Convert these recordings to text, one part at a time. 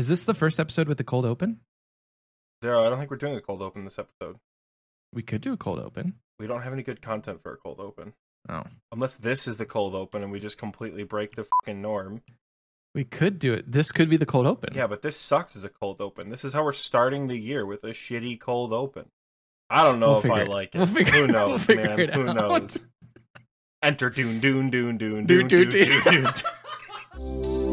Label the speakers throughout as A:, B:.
A: Is this the first episode with the cold open?
B: There, I don't think we're doing a cold open this episode.
A: We could do a cold open.
B: We don't have any good content for a cold open.
A: Oh.
B: Unless this is the cold open and we just completely break the fucking norm.
A: We could do it. This could be the cold open.
B: Yeah, but this sucks as a cold open. This is how we're starting the year with a shitty cold open. I don't know
A: We'll
B: if I
A: it-
B: like it.
A: we'll figure-
B: Who
A: we'll
B: knows,
A: figure
B: man? Who
A: out.
B: knows? Enter doon doon doon doon
A: Doon,
B: doon
A: doon,
B: doon
A: doon.
B: doon.
A: Hello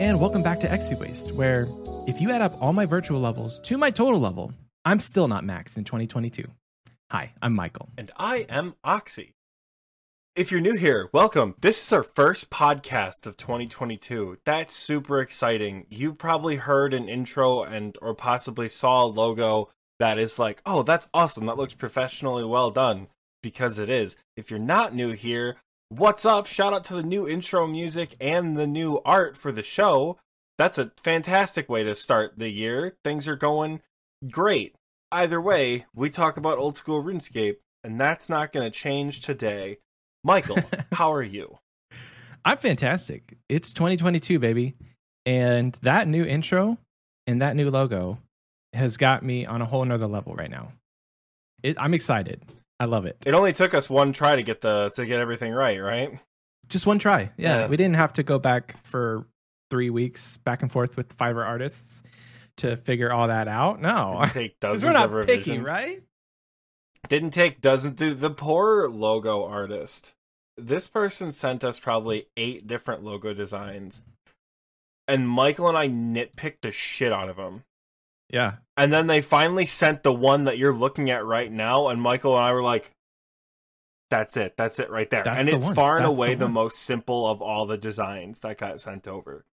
A: and welcome back to XP Waste, where if you add up all my virtual levels to my total level, I'm still not max in 2022. Hi, I'm Michael.
B: And I am Oxy. If you're new here, welcome. This is our first podcast of 2022. That's super exciting. You probably heard an intro and or possibly saw a logo that is like, "Oh, that's awesome. That looks professionally well done." Because it is. If you're not new here, what's up? Shout out to the new intro music and the new art for the show. That's a fantastic way to start the year. Things are going great. Either way, we talk about old school RuneScape, and that's not going to change today. Michael, how are you?
A: I'm fantastic. It's 2022, baby. And that new intro and that new logo has got me on a whole nother level right now. It, I'm excited. I love it.
B: It only took us one try to get the to get everything right, right?
A: Just one try. Yeah,
B: Yeah.
A: we didn't have to go back for three weeks back and forth with Fiverr artists to figure all that out. No,
B: Didn't take dozens
A: we're not
B: of revisions.
A: picky, right?
B: Didn't take doesn't do the poor logo artist. This person sent us probably eight different logo designs, and Michael and I nitpicked the shit out of them.
A: Yeah,
B: And then they finally sent the one that you're looking at right now, and Michael and I were like, "That's it, that's it right there."
A: That's
B: and
A: the
B: it's
A: one.
B: far and
A: That's
B: away the,
A: one.
B: most simple of all the designs that got sent over.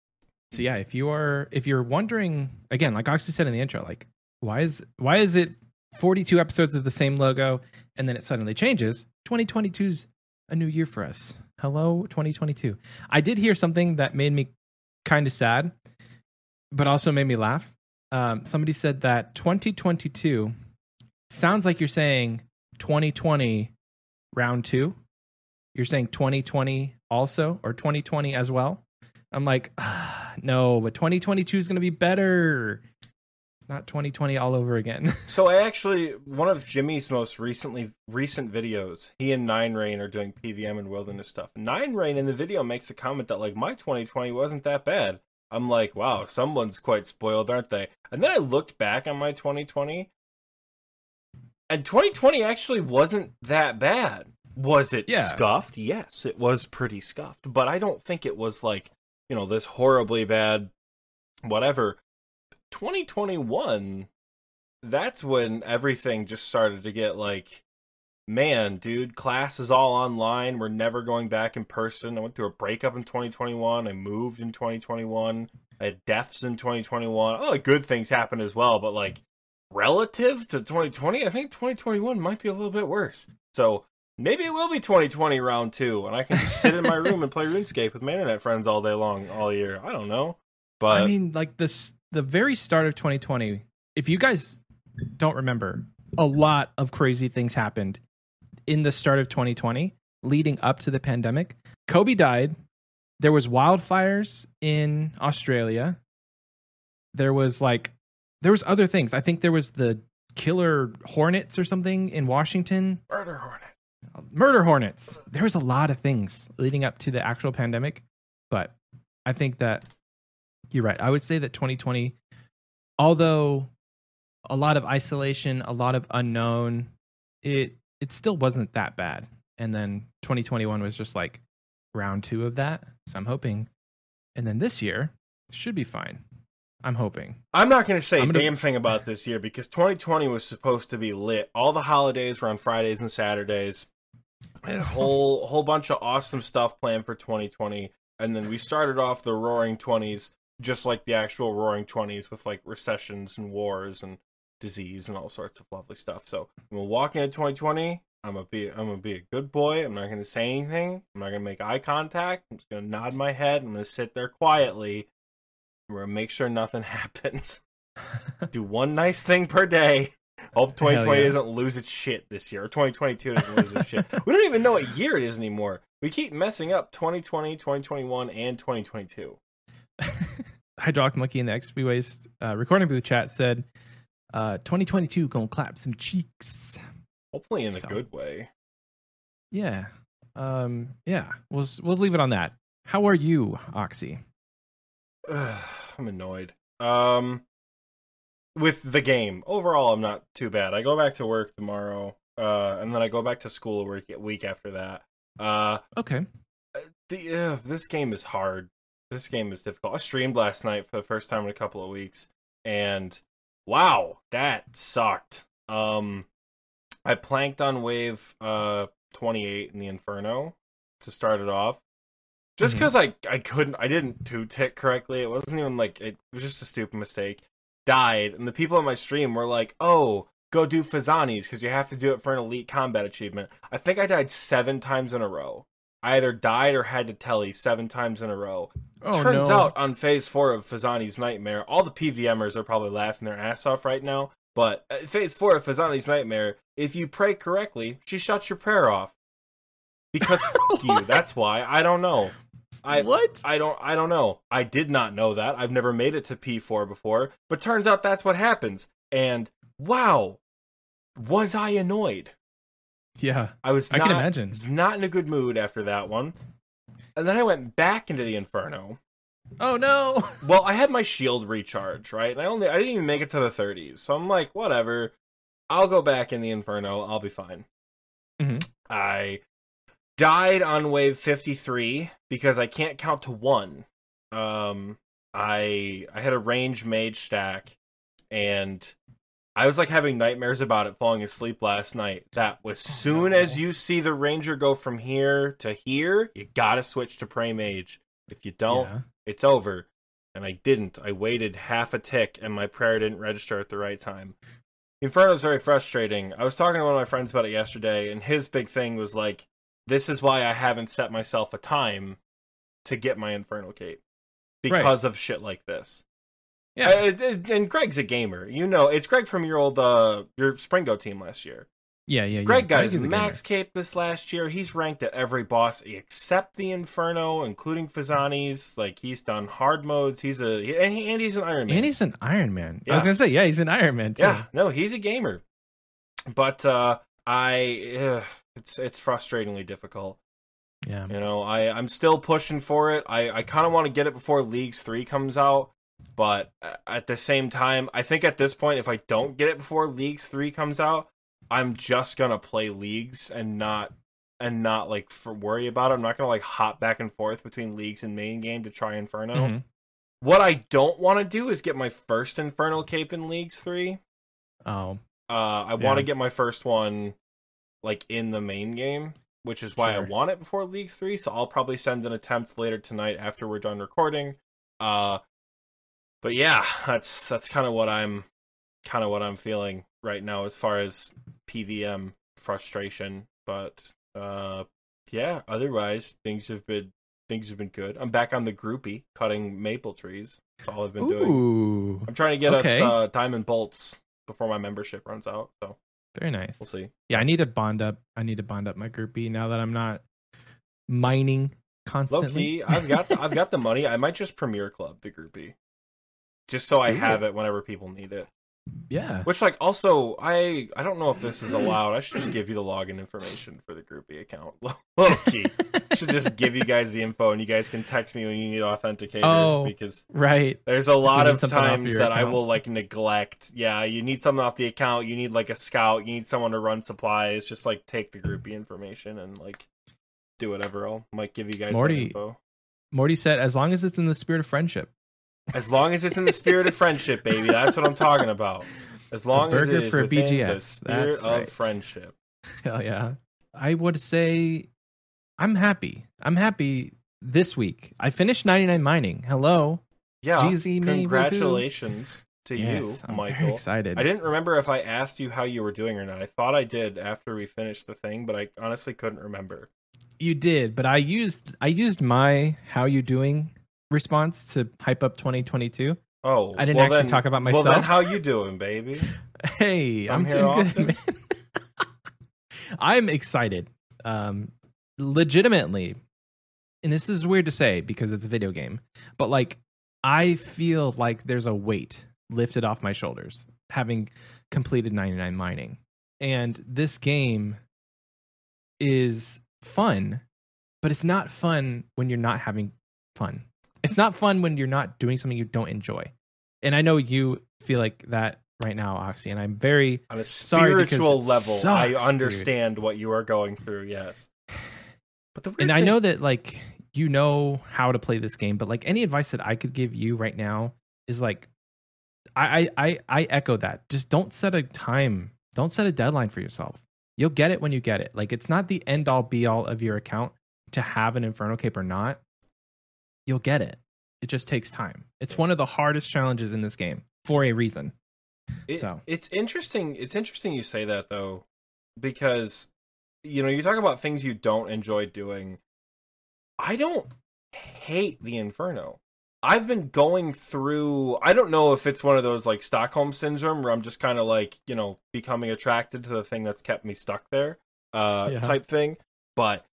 A: So yeah, if you are if you're wondering again, like Oxy said in the intro, like why is why is it 42 episodes of the same logo and then it suddenly changes? 2022's a new year for us. Hello 2022. I did hear something that made me kind of sad, but also made me laugh. Um, somebody said that 2022 sounds like you're saying 2020 round two. You're saying 2020 also or 2020 as well. I'm like, ah, no, but 2022 is going to be better. It's not 2020 all over again.
B: So I actually one of Jimmy's most recently recent videos, he and Nine Rain are doing PVM and wilderness stuff. Nine Rain in the video makes a comment that like my 2020 wasn't that bad. I'm like, wow, someone's quite spoiled, aren't they? And then I looked back on my 2020, and 2020 actually wasn't that bad. Was it
A: Yeah.
B: scuffed? Yes, it was pretty scuffed, but I don't think it was like, you know, this horribly bad whatever. 2021 that's when everything just started to get like man dude class is all online. We're never going back in person. I went through a breakup in 2021 i moved in 2021 i had deaths in 2021 oh good things happened as well but like relative to 2020 i think 2021 might be a little bit worse. So maybe it will be 2020 round two and i can just sit in my room and play runescape with my internet friends all day long all year. I don't know but
A: I mean, like this, the very start of 2020. If you guys don't remember, a lot of crazy things happened in the start of 2020, leading up to the pandemic. Kobe died. There was wildfires in Australia. There was like, there was other things. I think there was the killer hornets or something in Washington.
B: murder hornet
A: murder hornets. There was a lot of things leading up to the actual pandemic, but I think that you're right. I would say that 2020, although a lot of isolation, a lot of unknown, it it still wasn't that bad. And then 2021 was just like round two of that. So I'm hoping, and then this year should be fine. I'm hoping.
B: I'm not going to say
A: I'm
B: a
A: gonna-
B: damn thing about this year because 2020 was supposed to be lit. All the holidays were on Fridays and Saturdays. And a whole whole bunch of awesome stuff planned for 2020. And then we started off the Roaring Twenties just like the actual Roaring Twenties with like recessions and wars and disease and all sorts of lovely stuff. So I'm gonna walk into 2020. I'm gonna be I'm gonna be a good boy. I'm not gonna say anything. I'm not gonna make eye contact. I'm just gonna nod my head. I'm gonna sit there quietly We're gonna make sure nothing happens. Do one nice thing per day. Hope 2020
A: yeah.
B: doesn't lose its shit this year, or 2022 doesn't lose its shit. We don't even know what year it is anymore. We keep messing up 2020, 2021, and 2022.
A: Hydraulic Monkey in the XP Waste uh, recording booth chat said, uh, 2022 gonna clap some cheeks.
B: Hopefully in a
A: So-
B: good way.
A: Yeah. Um, yeah. We'll, we'll leave it on that. How are you, Oxy?
B: I'm annoyed. Um, with the game overall, I'm not too bad. I go back to work tomorrow, uh, and then I go back to school a week, week after that. Uh,
A: Okay.
B: the uh, this game is hard. This game is difficult. I streamed last night for the first time in a couple of weeks, and wow, that sucked. Um, I planked on wave uh 28 in the Inferno to start it off, just because I I couldn't I didn't two tick correctly. It wasn't even like it was just a stupid mistake. Died, and the people on my stream were like, "Oh." Go do Phosani's because you have to do it for an elite combat achievement. I think I died seven times in a row. I either died or had to telly seven times in a row.
A: Oh,
B: Turns
A: no.
B: out on phase four of Phosani's Nightmare, all the PVMers are probably laughing their ass off right now. But uh, phase four of Phosani's Nightmare, if you pray correctly, she shuts your prayer off. Because fuck you, that's why. I don't know. I
A: what?
B: I don't I don't know. I did not know that. I've never made it to P4 before, but turns out that's what happens. And wow, was I annoyed?
A: Yeah.
B: I was
A: I can imagine.
B: was not in a good mood after that one. And then I went back into the Inferno.
A: Oh, no.
B: Well, I had my shield recharge, right? And I only I didn't even make it to the 30s. So I'm like, whatever. I'll go back in the Inferno. I'll be fine.
A: Mm-hmm.
B: I died on wave 53 because I can't count to 1. Um I I had a range mage stack and I was like having nightmares about it falling asleep last night. That was oh,
A: soon
B: as you see the ranger go from here to here, you gotta switch to pray mage. If you don't,
A: Yeah.
B: it's over. And I didn't. I waited half a tick and my prayer didn't register at the right time. Inferno is very frustrating. I was talking to one of my friends about it yesterday, and his big thing was like, this is why I haven't set myself a time to get my Inferno cape. Because of shit like this.
A: Yeah.
B: Uh, and- Greg's a gamer. You know, it's Greg from your old uh your Springo team last year.
A: yeah. Yeah.
B: Greg
A: yeah.
B: got his
A: is a
B: max cape this last year. He's ranked at every boss except the Inferno, including Phosani's. Like he's done hard modes. He's a and, he, and he's an Iron. Man.
A: And he's an Iron Man.
B: Yeah.
A: I was going to say, yeah, he's an Iron Man, too.
B: yeah, no, he's a gamer. But uh I ugh, it's it's frustratingly difficult.
A: Yeah.
B: You know, I I'm still pushing for it. I I kind of want to get it before Leagues 3 comes out, but uh, at the same time, I think at this point if I don't get it before Leagues 3 comes out, I'm just going to play Leagues and not and not like worry about it. I'm not going to like hop back and forth between Leagues and main game to try Inferno.
A: Mhm.
B: What I don't want to do is get my first Infernal cape in Leagues 3.
A: Oh,
B: Uh, I
A: Yeah.
B: want to get my first one like in the main game, which is why
A: Sure.
B: I want it before Leagues Three. So I'll probably send an attempt later tonight after we're done recording. Uh, but yeah, that's that's kind of what I'm kind of what I'm feeling right now as far as PVM frustration. But uh, yeah, otherwise things have been things have been good. I'm back on the groupie cutting maple trees. That's all I've been doing.
A: Ooh.
B: I'm trying to get
A: Okay.
B: us uh, diamond bolts before my membership runs out. So
A: Very nice.
B: we'll see.
A: Yeah, I need to bond up. I need to bond up my groupie now that I'm not mining constantly.
B: Low key, I've got the, I've got the money. I might just Premier Club the groupie, just so I
A: Do
B: have
A: it.
B: it whenever people need it.
A: Yeah.
B: Which, like, also, I I don't know if this is allowed. I should just give you the login information for the groupie account. Low key, should just give you guys the info, and you guys can text me when you need authenticator
A: Oh.
B: because
A: Right.
B: there's a lot of times that I will like neglect. Yeah, you need something off the account. You need like a scout. You need someone to run supplies. Just like take the groupie information and like do whatever. I'll might give you guys
A: Morty-
B: info.
A: Morty said, as long as it's in the spirit of friendship.
B: As long as it's in the spirit of friendship, baby. That's what I'm talking about. As long as it is
A: for
B: within the spirit
A: That's
B: of
A: right.
B: friendship.
A: Hell yeah. I would say I'm happy. I'm happy this week. I finished 99 mining. Hello.
B: Yeah.
A: GZ
B: congratulations to
A: Yes,
B: you,
A: I'm very excited.
B: I didn't remember if I asked you how you were doing or not. I thought I did after we finished the thing, but I honestly couldn't remember.
A: You did, but I used I used my how you doing response to hype up 2022.
B: Oh,
A: I didn't
B: well
A: actually
B: then-
A: talk about myself.
B: Well, then how you doing, baby?
A: Hey,
B: I'm
A: I'm,
B: here
A: doing
B: often.
A: good, man. I'm excited. Um, legitimately, and this is weird to say because it's a video game, but like I feel like there's a weight lifted off my shoulders having completed 99 mining, and this game is fun, but it's not fun when you're not having fun. It's not fun when you're not doing something you don't enjoy. And I know you feel like that right now, Oxy, and I'm very
B: On a spiritual
A: it
B: level, I
A: sucks,
B: understand what you are going through. Yes, but the
A: and I know that like you know how to play this game, but like any advice that I could give you right now is like I I I, I echo that. Just don't set a time. Don't set a deadline for yourself. You'll get it when you get it. Like it's not the end all be all of your account to have an Inferno Cape or not. You'll get it. It just takes time. It's one of the hardest challenges in this game for a reason.
B: It-
A: So.
B: it's interesting. It's interesting you say that though, because you know you talk about things you don't enjoy doing. I don't hate the Inferno. I've been going through. I don't know if it's one of those like Stockholm syndrome where I'm just kind of like you know becoming attracted to the thing that's kept me stuck there, uh,
A: Yeah.
B: type thing. But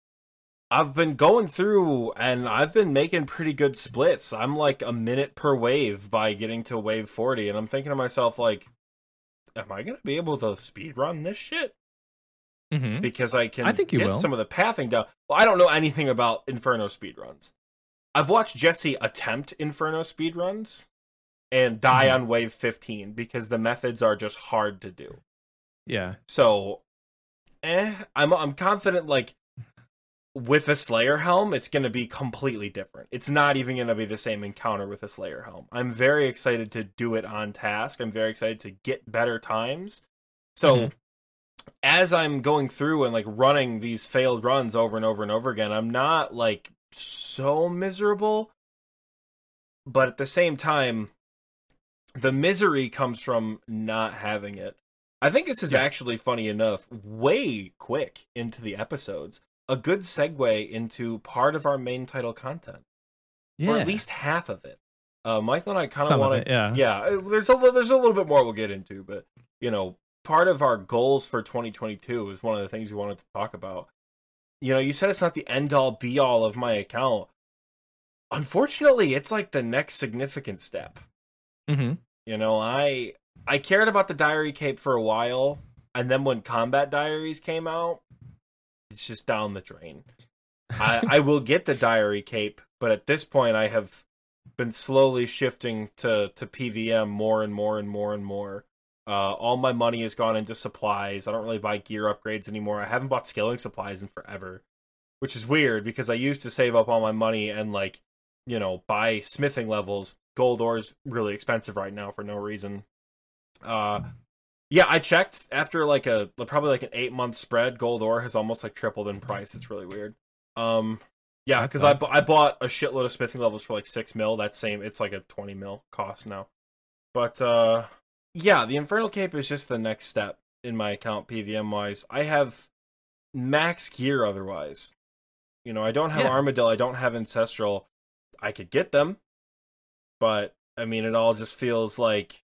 B: I've been going through and I've been making pretty good splits. I'm like a minute per wave by getting to wave 40 and I'm thinking to myself like am I going to be able to speed run this shit
A: Mm-hmm.
B: because I can
A: I think you
B: get
A: will.
B: some of the pathing down. Well, I don't know anything about Inferno speedruns. I've watched Jesse attempt Inferno speedruns and die
A: Mhm.
B: on wave 15 because the methods are just hard to do.
A: Yeah.
B: So, eh, I'm I'm confident like with a Slayer helm, it's going to be completely different. It's not even going to be the same encounter with a Slayer helm. I'm very excited to do it on task. I'm very excited to get better times. So,
A: Mhm.
B: as I'm going through and like running these failed runs over and over and over again, I'm not like so miserable. But at the same time, the misery comes from not having it. I think this is
A: Yeah.
B: actually funny enough, way quick into the episodes, a good segue into part of our main title content,
A: Yeah.
B: or at least half of it. Uh, Michael and I kind of want to,
A: yeah.
B: yeah. uh, There's a there's a little bit more we'll get into, but you know, part of our goals for 2022 is one of the things we wanted to talk about. You know, you said it's not the end all be all of my account. Unfortunately, it's like the next significant step.
A: Mm-hmm.
B: You know, I I cared about the diary cape for a while, and then when Combat Diaries came out, it's just down the drain. I I will get the diary cape, but at this point, I have been slowly shifting to to PVM more and more and more and more. Uh, all my money has gone into supplies. I don't really buy gear upgrades anymore. I haven't bought scaling supplies in forever, which is weird because I used to save up all my money and like, you know, buy smithing levels. Gold ore is really expensive right now for no reason. Uh, yeah, I checked after like a probably like an eight month spread. Gold ore has almost like tripled in price. It's really weird. Um, yeah, because I, bu- I bought a shitload of smithing levels for like six mil. That same, it's like a twenty mil cost now. But uh, yeah, the Infernal Cape is just the next step in my account PVM wise. I have max gear otherwise. You know, I don't have
A: Yeah.
B: Armadyl, I don't have Ancestral. I could get them, but I mean, it all just feels like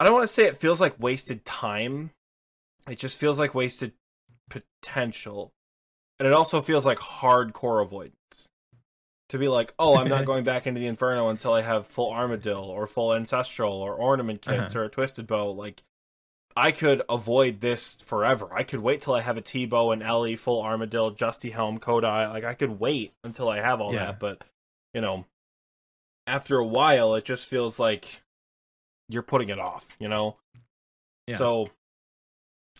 B: I don't want to say it feels like wasted time. It just feels like wasted potential. And it also feels like hardcore avoidance. To be like, oh, I'm not going back into the Inferno until I have full Armadyl or full Ancestral or ornament kits
A: Uh-huh.
B: or a Twisted Bow. Like, I could avoid this forever. I could wait till I have a T-Bow and Ellie, full Armadyl, Justy Helm, Kodai. Like, I could wait until I have all
A: Yeah.
B: that. But, you know, after a while, it just feels like you're putting it off, you know?
A: Yeah.
B: So,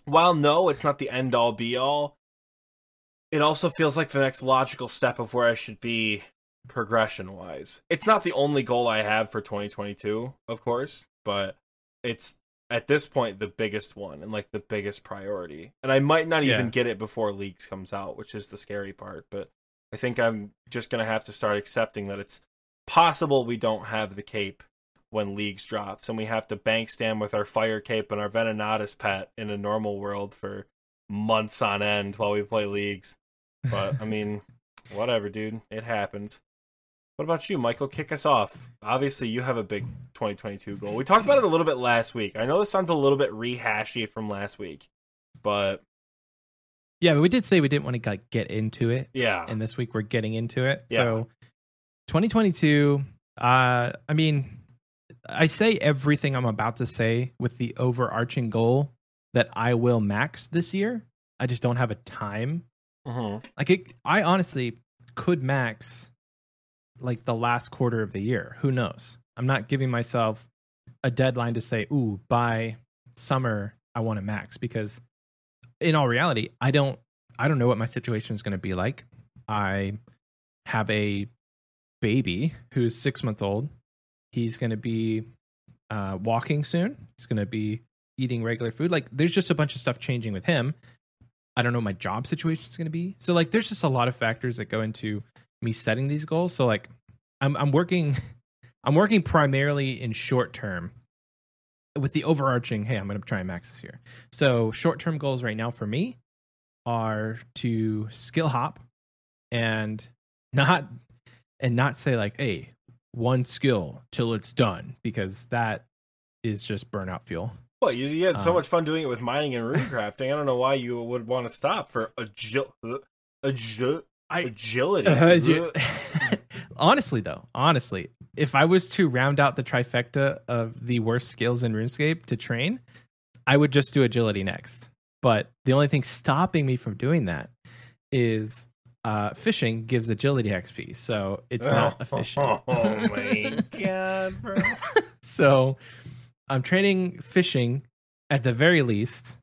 B: while no, it's not the end all be all, it also feels like the next logical step of where I should be progression wise. It's not the only goal I have for 2022, of course, but it's at this point the biggest one and like the biggest priority. And I might not even
A: Yeah.
B: get it before Leagues comes out, which is the scary part, but I think I'm just going to have to start accepting that it's possible we don't have the cape when Leagues drops and we have to bank stand with our fire cape and our Venenatis pet in a normal world for months on end while we play Leagues. But I mean, whatever, dude. It happens. What about you, Michael? Kick us off. Obviously, you have a big 2022 goal. We talked about it a little bit last week. I know this sounds a little bit rehashy from last week, but
A: Yeah, but we did say we didn't want to like get into it,
B: yeah,
A: and this week we're getting into it.
B: Yeah.
A: So, 2022. Uh, I mean, I say everything I'm about to say with the overarching goal that I will max this year. I just don't have a time.
B: Mhm.
A: Like, it, I honestly could max like the last quarter of the year. Who knows? I'm not giving myself a deadline to say, "Ooh, by summer I want to max," because in all reality, I don't. I don't know what my situation is going to be like. I have a baby who's six months old. He's going to be uh, walking soon. He's going to be eating regular food. Like, there's just a bunch of stuff changing with him. I don't know my job situation is going to be. So, like, there's just a lot of factors that go into me setting these goals. So, like, I'm I'm working, I'm working primarily in short term with the overarching. Hey, I'm going to try and max this year. So, short term goals right now for me are to skill hop and not and not say like hey one skill till it's done because that is just burnout fuel
B: Well, you, you had so
A: Um,
B: much fun doing it with mining and rune crafting. I don't know why you would want to stop for agil- agil-
A: I-
B: agility.
A: honestly though honestly if i was to round out the trifecta of the worst skills in runescape to train i would just do agility next but the only thing stopping me from doing that is uh, fishing gives agility xp so it's not efficient
B: Oh my god, bro.
A: so I'm training fishing at the very least,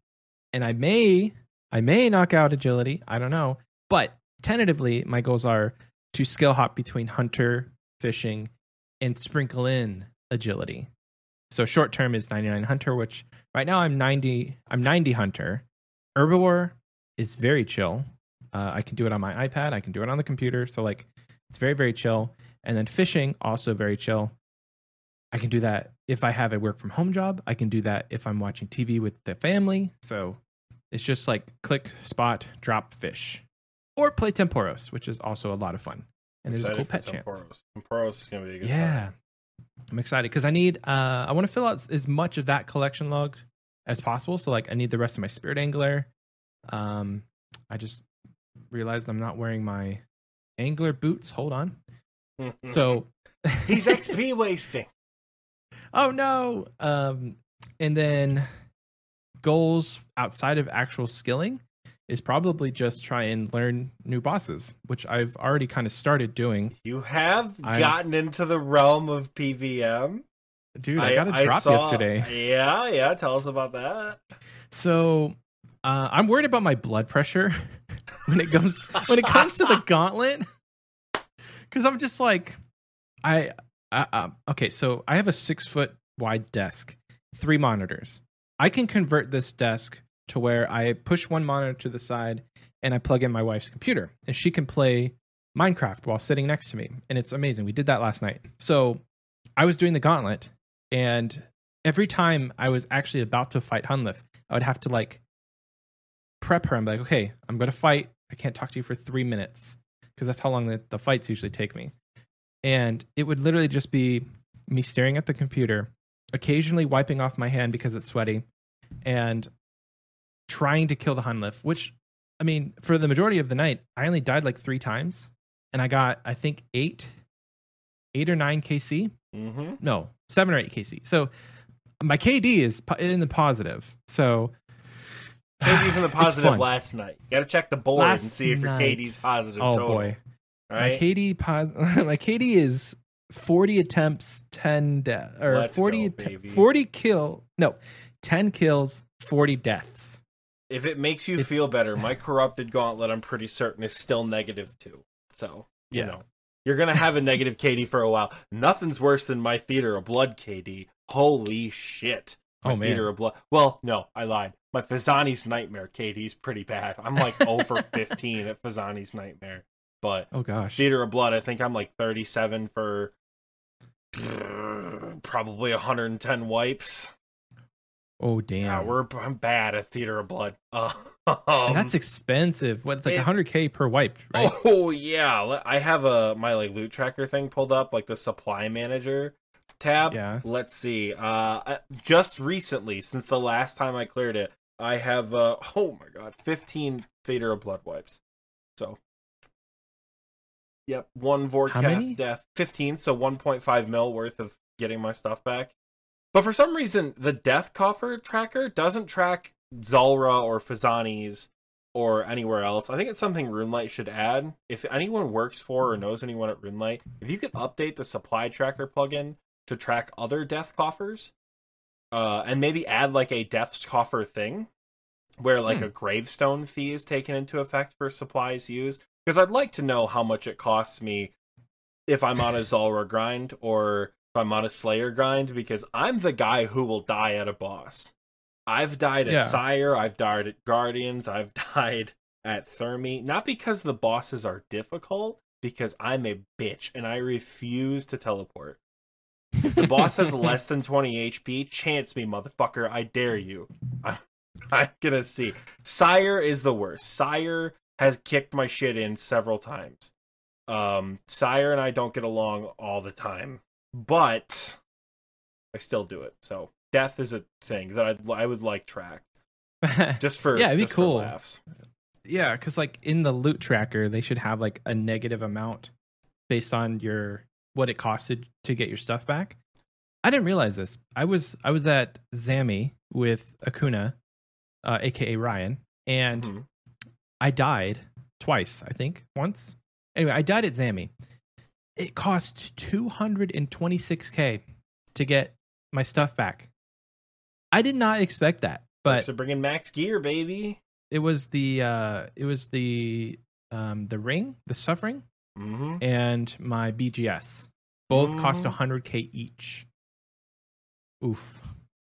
A: and I may I may knock out agility. I don't know, but tentatively my goals are to skill hop between hunter, fishing, and sprinkle in agility. So short term is 99 hunter, which right now I'm 90 I'm 90 hunter. Herbiboar is very chill. Uh, I can do it on my iPad. I can do it on the computer. So like it's very very chill. And then fishing also very chill. I can do that if I have a work from home job. I can do that if I'm watching TV with the family. So it's just like click, spot, drop, fish, or play Tempoross, which is also a lot of fun. And there's a cool pet chance.
B: Tempoross. Tempoross is gonna be a good
A: Yeah,
B: time.
A: I'm excited because I need. Uh, I want to fill out as much of that collection log as possible. So like, I need the rest of my spirit angler. Um, I just realized I'm not wearing my angler boots. Hold on. So
B: he's XP wasting.
A: oh no um and then goals outside of actual skilling is probably just try and learn new bosses which i've already kind of started doing
B: You have
A: I'm-
B: gotten into the realm of PVM.
A: dude i, got a drop
B: saw-
A: yesterday
B: Yeah, yeah. Tell us about that.
A: so uh, i'm worried about my blood pressure when it comes when it comes to the gauntlet? Because i'm just like i I, okay so i have a six foot wide desk three monitors. I can convert this desk to where i push one monitor to the side and i plug in my wife's computer and she can play minecraft while sitting next to me and it's amazing. We did that last night. So i was doing the gauntlet and every time i was actually about to fight Hunllef i would have to like prep her i'm like okay i'm gonna fight i can't talk to you for three minutes because that's how long the, the fights usually take me and it would literally just be me staring at the computer, occasionally wiping off my hand because it's sweaty, and trying to kill the Hunllef. Which, I mean, for the majority of the night, I only died like three times, and I got I think eight, eight or nine KC.
B: Mm-hmm.
A: No, seven or eight KC. So my KD is in the positive. So
B: KD's in the positive last night. You got to check the board
A: Last
B: and see if your
A: night.
B: KD's positive.
A: Oh
B: total.
A: boy,
B: All
A: my
B: right.
A: KD pos- my KD is 40 attempts, 10 death or
B: Let's
A: 40
B: go,
A: att-. 40 kill. No, 10 kills, 40 deaths.
B: If it makes you
A: It's-
B: feel better, my corrupted gauntlet, I'm pretty certain, is still negative two. So you
A: Yeah.
B: know, you're gonna have a negative KD for a while. Nothing's worse than my theater of blood KD. Holy shit! My
A: Oh, man.
B: theater of blood. Well, no, I lied. My Phosani's nightmare Katie's pretty bad. I'm like over 15 at Phosani's nightmare, but
A: Oh gosh.
B: theater of blood, I think I'm like 37 for probably 110 wipes.
A: Oh damn.
B: Yeah, we're I'm bad at theater of blood. Uh, Um,
A: and that's expensive. What, like
B: it-
A: 100k per wipe, right?
B: Oh yeah, I have a my like loot tracker thing pulled up, like the supply manager tab.
A: Yeah.
B: Let's see. Uh, just recently, since the last time I cleared it, I have uh oh my god, 15 Theater of Blood wipes. So, yep, one? Vorkath death, 15, so 1.5 mil worth of getting my stuff back. But for some reason, the death coffer tracker doesn't track Zulrah or Phosani's or anywhere else. I think it's something RuneLite should add. If anyone works for or knows anyone at RuneLite, if you could update the supply tracker plugin to track other death coffers, uh, and maybe add like a death coffer thing where like
A: Hmm.
B: a gravestone fee is taken into effect for supplies used. Because I'd like to know how much it costs me if I'm on a Zulrah grind or if I'm on a Slayer grind, because I'm the guy who will die at a boss. I've died at
A: Yeah.
B: Sire, I've died at Guardians, I've died at Thermi, not because the bosses are difficult, because I'm a bitch and I refuse to teleport. If the boss has less than 20 HP, chance me, motherfucker. I dare you. I'm, I'm gonna see. Sire is the worst. Sire has kicked my shit in several times. Um, Sire and I don't get along all the time, but I still do it. So death is a thing that I'd, I would like tracked just for
A: Yeah, it'd be cool.
B: laughs.
A: yeah, because like in the loot tracker, they should have like a negative amount based on your what it costed to get your stuff back. I didn't realize this. I was I was at Zami with Akuna, uh, aka Ryan, and
B: Mhm.
A: I died twice. I think once. Anyway, I died at Zami. It cost 226k to get my stuff back. I did not expect that, but
B: so bringing max gear, baby.
A: it was the uh it was the um the ring the suffering
B: Mm-hmm.
A: and my bgs both cost
B: Mhm.
A: 100k each oof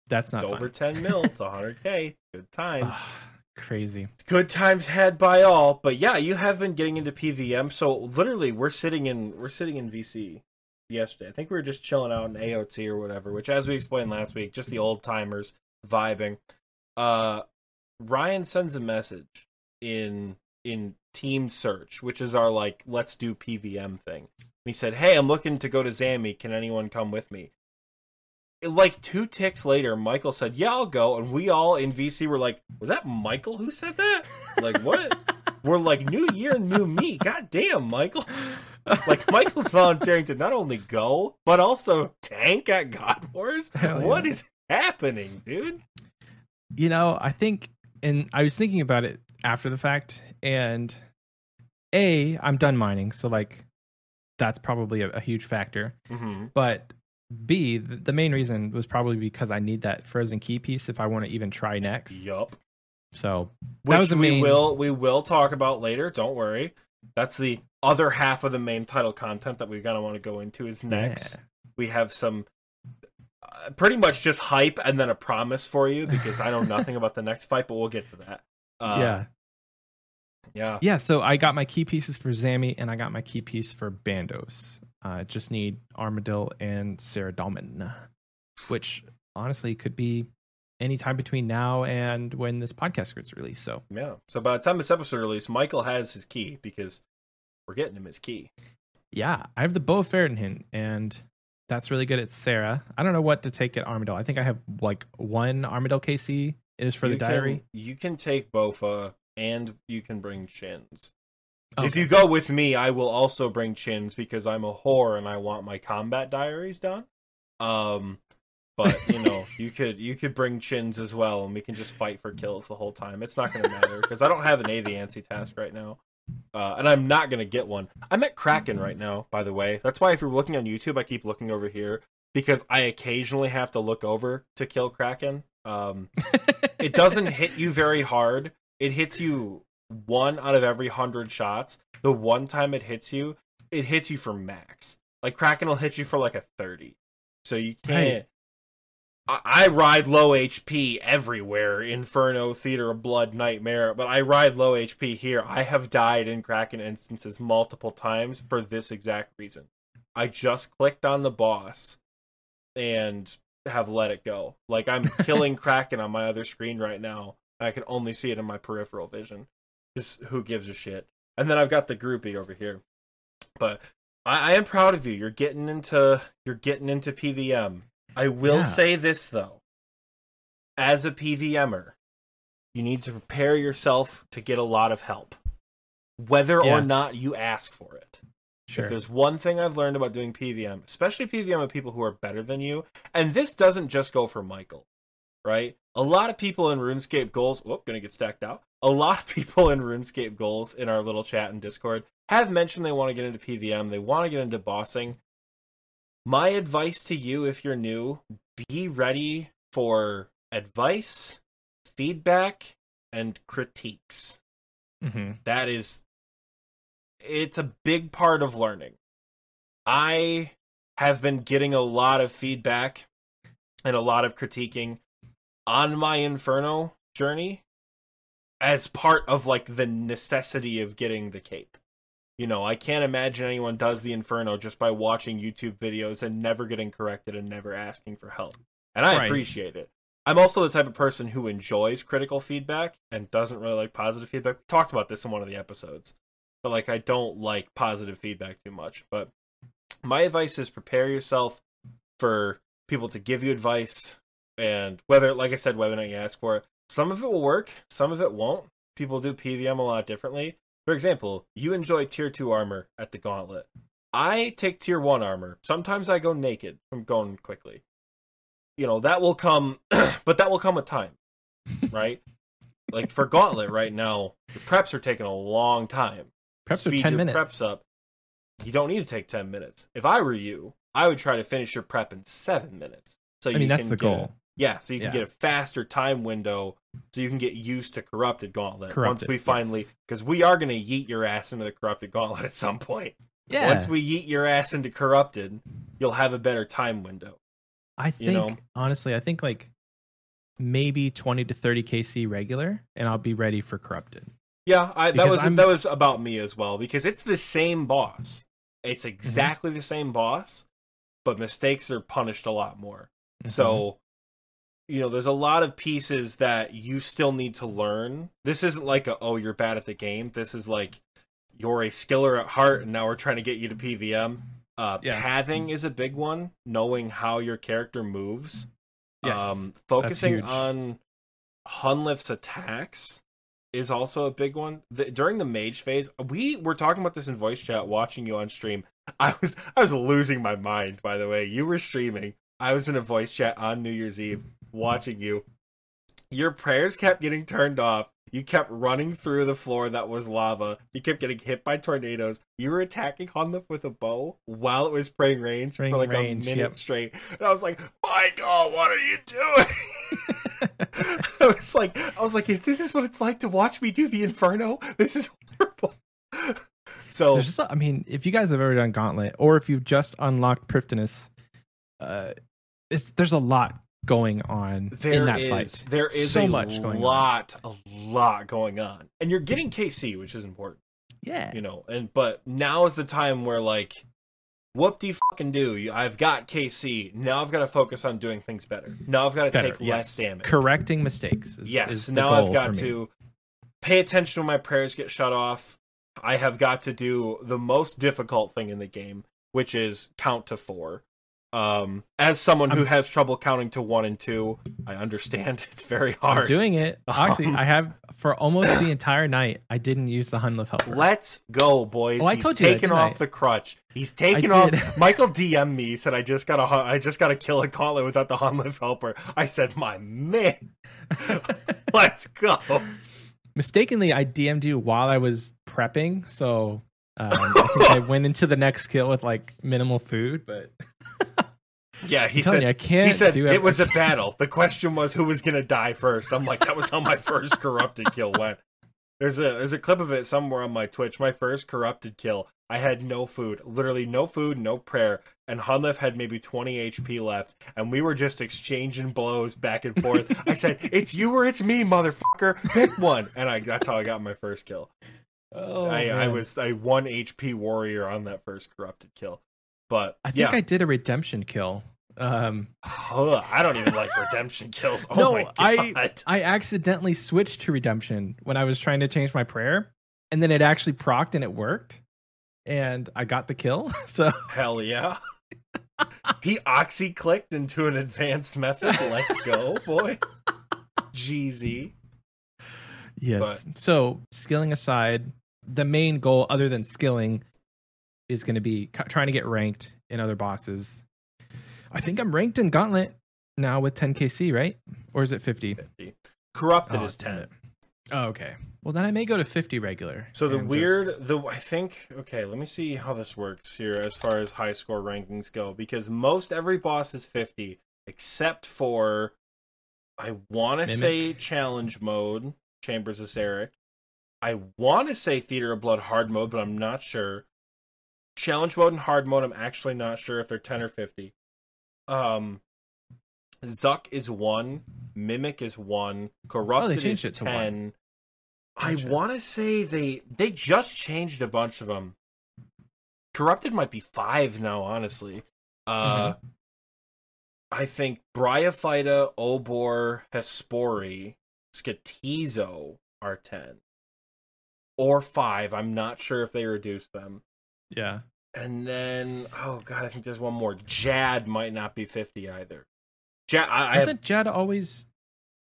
A: that's not
B: Over 10 mil, it's 100k. Good times.
A: Crazy
B: good times had by all but yeah you have been getting into pvm so literally we're sitting in we're sitting in vc yesterday i think we were just chilling out in aot or whatever which as we explained last week just the old timers vibing uh ryan sends a message in in team search which is our like let's do pvm thing and he said hey i'm looking to go to zami can anyone come with me like two ticks later, Michael said, "Yeah, I'll go," and we all in VC were like, "Was that Michael who said that?" Like what? we're like, "New year, new me." God damn, Michael! Like Michael's volunteering to not only go but also tank at God Wars.
A: Yeah.
B: What is happening, dude?
A: you know i think and i was thinking about it after the fact and a i'm done mining so like that's probably a, a huge factor
B: Mm-hmm.
A: but b the, the main reason was probably because i need that frozen key piece if i want to even try next
B: Yup.
A: so
B: Which
A: was the
B: we
A: main-
B: will we will talk about later. Don't worry. That's the other half of the main title content that we're gonna want to go into is next.
A: yeah.
B: we have some uh, pretty much just hype and then a promise for you because I know nothing about the next fight, but we'll get to that. Uh,
A: yeah
B: yeah,
A: Yeah, so I got my key pieces for Zami and I got my key piece for Bandos. I just need Armadyl and Saradomin, which honestly could be any time between now and when this podcast gets released. So
B: yeah. So by the time this episode release, Michael has his key because we're getting him his key.
A: yeah, I have the Bow of Faerdhinen and that's really good at Sarah. I don't know what to take at Armadyl. I think I have like one Armadyl KC. It is for
B: You
A: the diary.
B: Can, you can take Bofa and you can bring Chins. If you go with me, I will also bring Chins because I'm a whore and I want my combat diaries done. Um, but you know, you could you could bring Chins as well, and we can just fight for kills the whole time. It's not going to matter because I don't have an Aviansie task right now, uh, and I'm not going to get one. I'm at Kraken right now, by the way. That's why if you're looking on YouTube, I keep looking over here because I occasionally have to look over to kill Kraken. Um, it doesn't hit you very hard. It hits you one out of every hundred shots. The one time it hits you, it hits you for max. Like Kraken will hit you for like a thirty. So you can't.
A: Right.
B: I, I ride low HP everywhere. Inferno, Theater of Blood, Nightmare, but I ride low HP here. I have died in Kraken instances multiple times for this exact reason. I just clicked on the boss and have let it go. Like I'm killing Kraken on my other screen right now, and I can only see it in my peripheral vision. Just who gives a shit? And then I've got the groupie over here. But I, I am proud of you. You're getting into you're getting into PVM. I will
A: Yeah.
B: say this though. As a PVMer, you need to prepare yourself to get a lot of help. Whether
A: Yeah.
B: or not you ask for it.
A: Sure.
B: If there's one thing I've learned about doing PVM, especially PVM with people who are better than you, and this doesn't just go for Michael, right? A lot of people in RuneScape goals, whoop, gonna get stacked out. A lot of people in RuneScape goals in our little chat and Discord have mentioned they want to get into PVM, they want to get into bossing. My advice to you, if you're new, be ready for advice, feedback, and critiques
A: hmm
B: that is it's a big part of learning i have been getting a lot of feedback and a lot of critiquing on my inferno journey as part of like the necessity of getting the cape you know i can't imagine anyone does the inferno just by watching youtube videos and never getting corrected and never asking for help and i
A: Right.
B: appreciate it I'm also the type of person who enjoys critical feedback and doesn't really like positive feedback. We talked about this in one of the episodes. But like I don't like positive feedback too much. But my advice is prepare yourself for people to give you advice and whether like I said, whether or not you ask for it. Some of it will work, some of it won't. People do PVM a lot differently. For example, you enjoy tier two armor at the gauntlet. I take tier one armor. Sometimes I go naked from going quickly you know that will come but that will come with time right like for gauntlet right now the preps are taking a long time
A: Preps are
B: Speed
A: 10
B: your
A: minutes.
B: preps up you don't need to take 10 minutes if i were you i would try to finish your prep in seven minutes so
A: I mean, that's
B: can
A: the
B: get a-
A: goal.
B: yeah so you can
A: Yeah.
B: get a faster time window so you can get used to corrupted gauntlet
A: Corrupted,
B: once we finally
A: yes.
B: because we are going to yeet your ass into the corrupted gauntlet at some point
A: Yeah.
B: once we yeet your ass into corrupted you'll have a better time window
A: I think,
B: know?
A: honestly, I think like maybe 20 to 30 KC regular, and I'll be ready for corrupted.
B: Yeah, I, that was
A: I'm-
B: that was about me as well because it's the same boss.
A: Mm-hmm.
B: It's exactly the same boss, but mistakes are punished a lot more.
A: Mm-hmm.
B: So, you know, there's a lot of pieces that you still need to learn. This isn't like a oh you're bad at the game. This is like you're a skiller at heart, and now we're trying to get you to PVM. Uh,
A: Yeah.
B: Pathing is a big one. Knowing how your character moves.
A: Yes,
B: um, focusing on Hunllef's attacks is also a big one. The, during the mage phase, we were talking about this in voice chat, watching you on stream. I was I was losing my mind. By the way, you were streaming. I was in a voice chat on New Year's Eve, watching you. Your prayers kept getting turned off. You kept running through the floor that was lava. You kept getting hit by tornadoes. You were attacking Hunllef with a bow while it was praying range
A: Praying
B: for like
A: range,
B: a minute
A: yep.
B: straight. And I was like, Michael, what are you doing? I was like, I was like, is this is what it's like to watch me do the Inferno? This is horrible. So
A: just, I mean, if you guys have ever done Gauntlet, or if you've just unlocked Prifddinas, uh, it's there's a lot going on
B: there
A: in that
B: is
A: fight.
B: there is
A: So
B: a
A: much going on.
B: lot, a lot going on, and you're getting KC, which is important,
A: Yeah,
B: you know. And but now is the time where like, do you fucking do? I've got KC. Now I've got to focus on doing things better. Now I've got to
A: Better,
B: take
A: yes.
B: less damage.
A: correcting mistakes. Is,
B: Yes,
A: is
B: now I've got to pay attention when my prayers get shut off. I have got to do the most difficult thing in the game, which is count to four. Um, as someone who
A: I'm-
B: has trouble counting to one and two, I understand it's very hard.
A: I'm doing it. Actually,
B: Um,
A: I have for almost the entire night. I didn't use the Hunllef helper.
B: Let's go, boys.
A: Oh, I
B: He's
A: told you that,
B: taking
A: didn't
B: off
A: I?
B: the crutch. He's taking off. Michael DM me he said I just got a I just got to kill a gauntlet without the Hunllef helper. I said, my man, let's go.
A: Mistakenly, I DM'd you while I was prepping, so um, I think I went into the next kill with like minimal food. But
B: Yeah, he said
A: you, I can't.
B: He said it was a battle. The question was who was gonna die first. I'm like, that was how my first corrupted kill went. There's a there's a clip of it somewhere on my Twitch. My first corrupted kill. I had no food, literally no food, no prayer, and Hunllef had maybe 20 HP left, and we were just exchanging blows back and forth. I said, "It's you or it's me, motherfucker. Pick one." And I that's how I got my first kill.
A: Oh,
B: I, I was a one HP warrior on that first corrupted kill. But
A: I think
B: yeah,
A: I did a redemption kill Um,
B: Ugh, I don't even like redemption kills. Oh
A: No,
B: my god.
A: I- I accidentally switched to redemption when I was trying to change my prayer, and then it actually procced and it worked, and I got the kill. So
B: Hell yeah. he oxy clicked into an advanced method. Let's go, boy. GZ.
A: yes. So skilling aside, the main goal, other than skilling, is going to be trying to get ranked in other bosses. I think I'm ranked in Gauntlet now with 10kc, right? Or is it 50?
B: 50. Corrupted
A: Oh,
B: is 10.
A: Oh, okay. Well, then I may go to 50 regular.
B: So the weird,
A: just-
B: the I think okay. Let me see how this works here as far as high score rankings go, because most every boss is fifty, except for I want to say challenge mode, Chambers of Xeric. I want to say Theater of Blood hard mode, but I'm not sure. Challenge mode and hard mode, I'm actually not sure if they're ten or fifty. Um, Zuk is one, Mimic is one, Corrupted is
A: changed it to one.
B: ten. I want to say they they just changed a bunch of them. Corrupted might be five now, honestly. Uh,
A: Mm-hmm.
B: I think Bryophyta, Obor, Hespori, Skotizo are ten or five. I'm not sure if they reduced them.
A: yeah.
B: And then, oh god, I think there's one more. Jad might not be fifty either. Jad, I, I have,
A: Isn't Jad always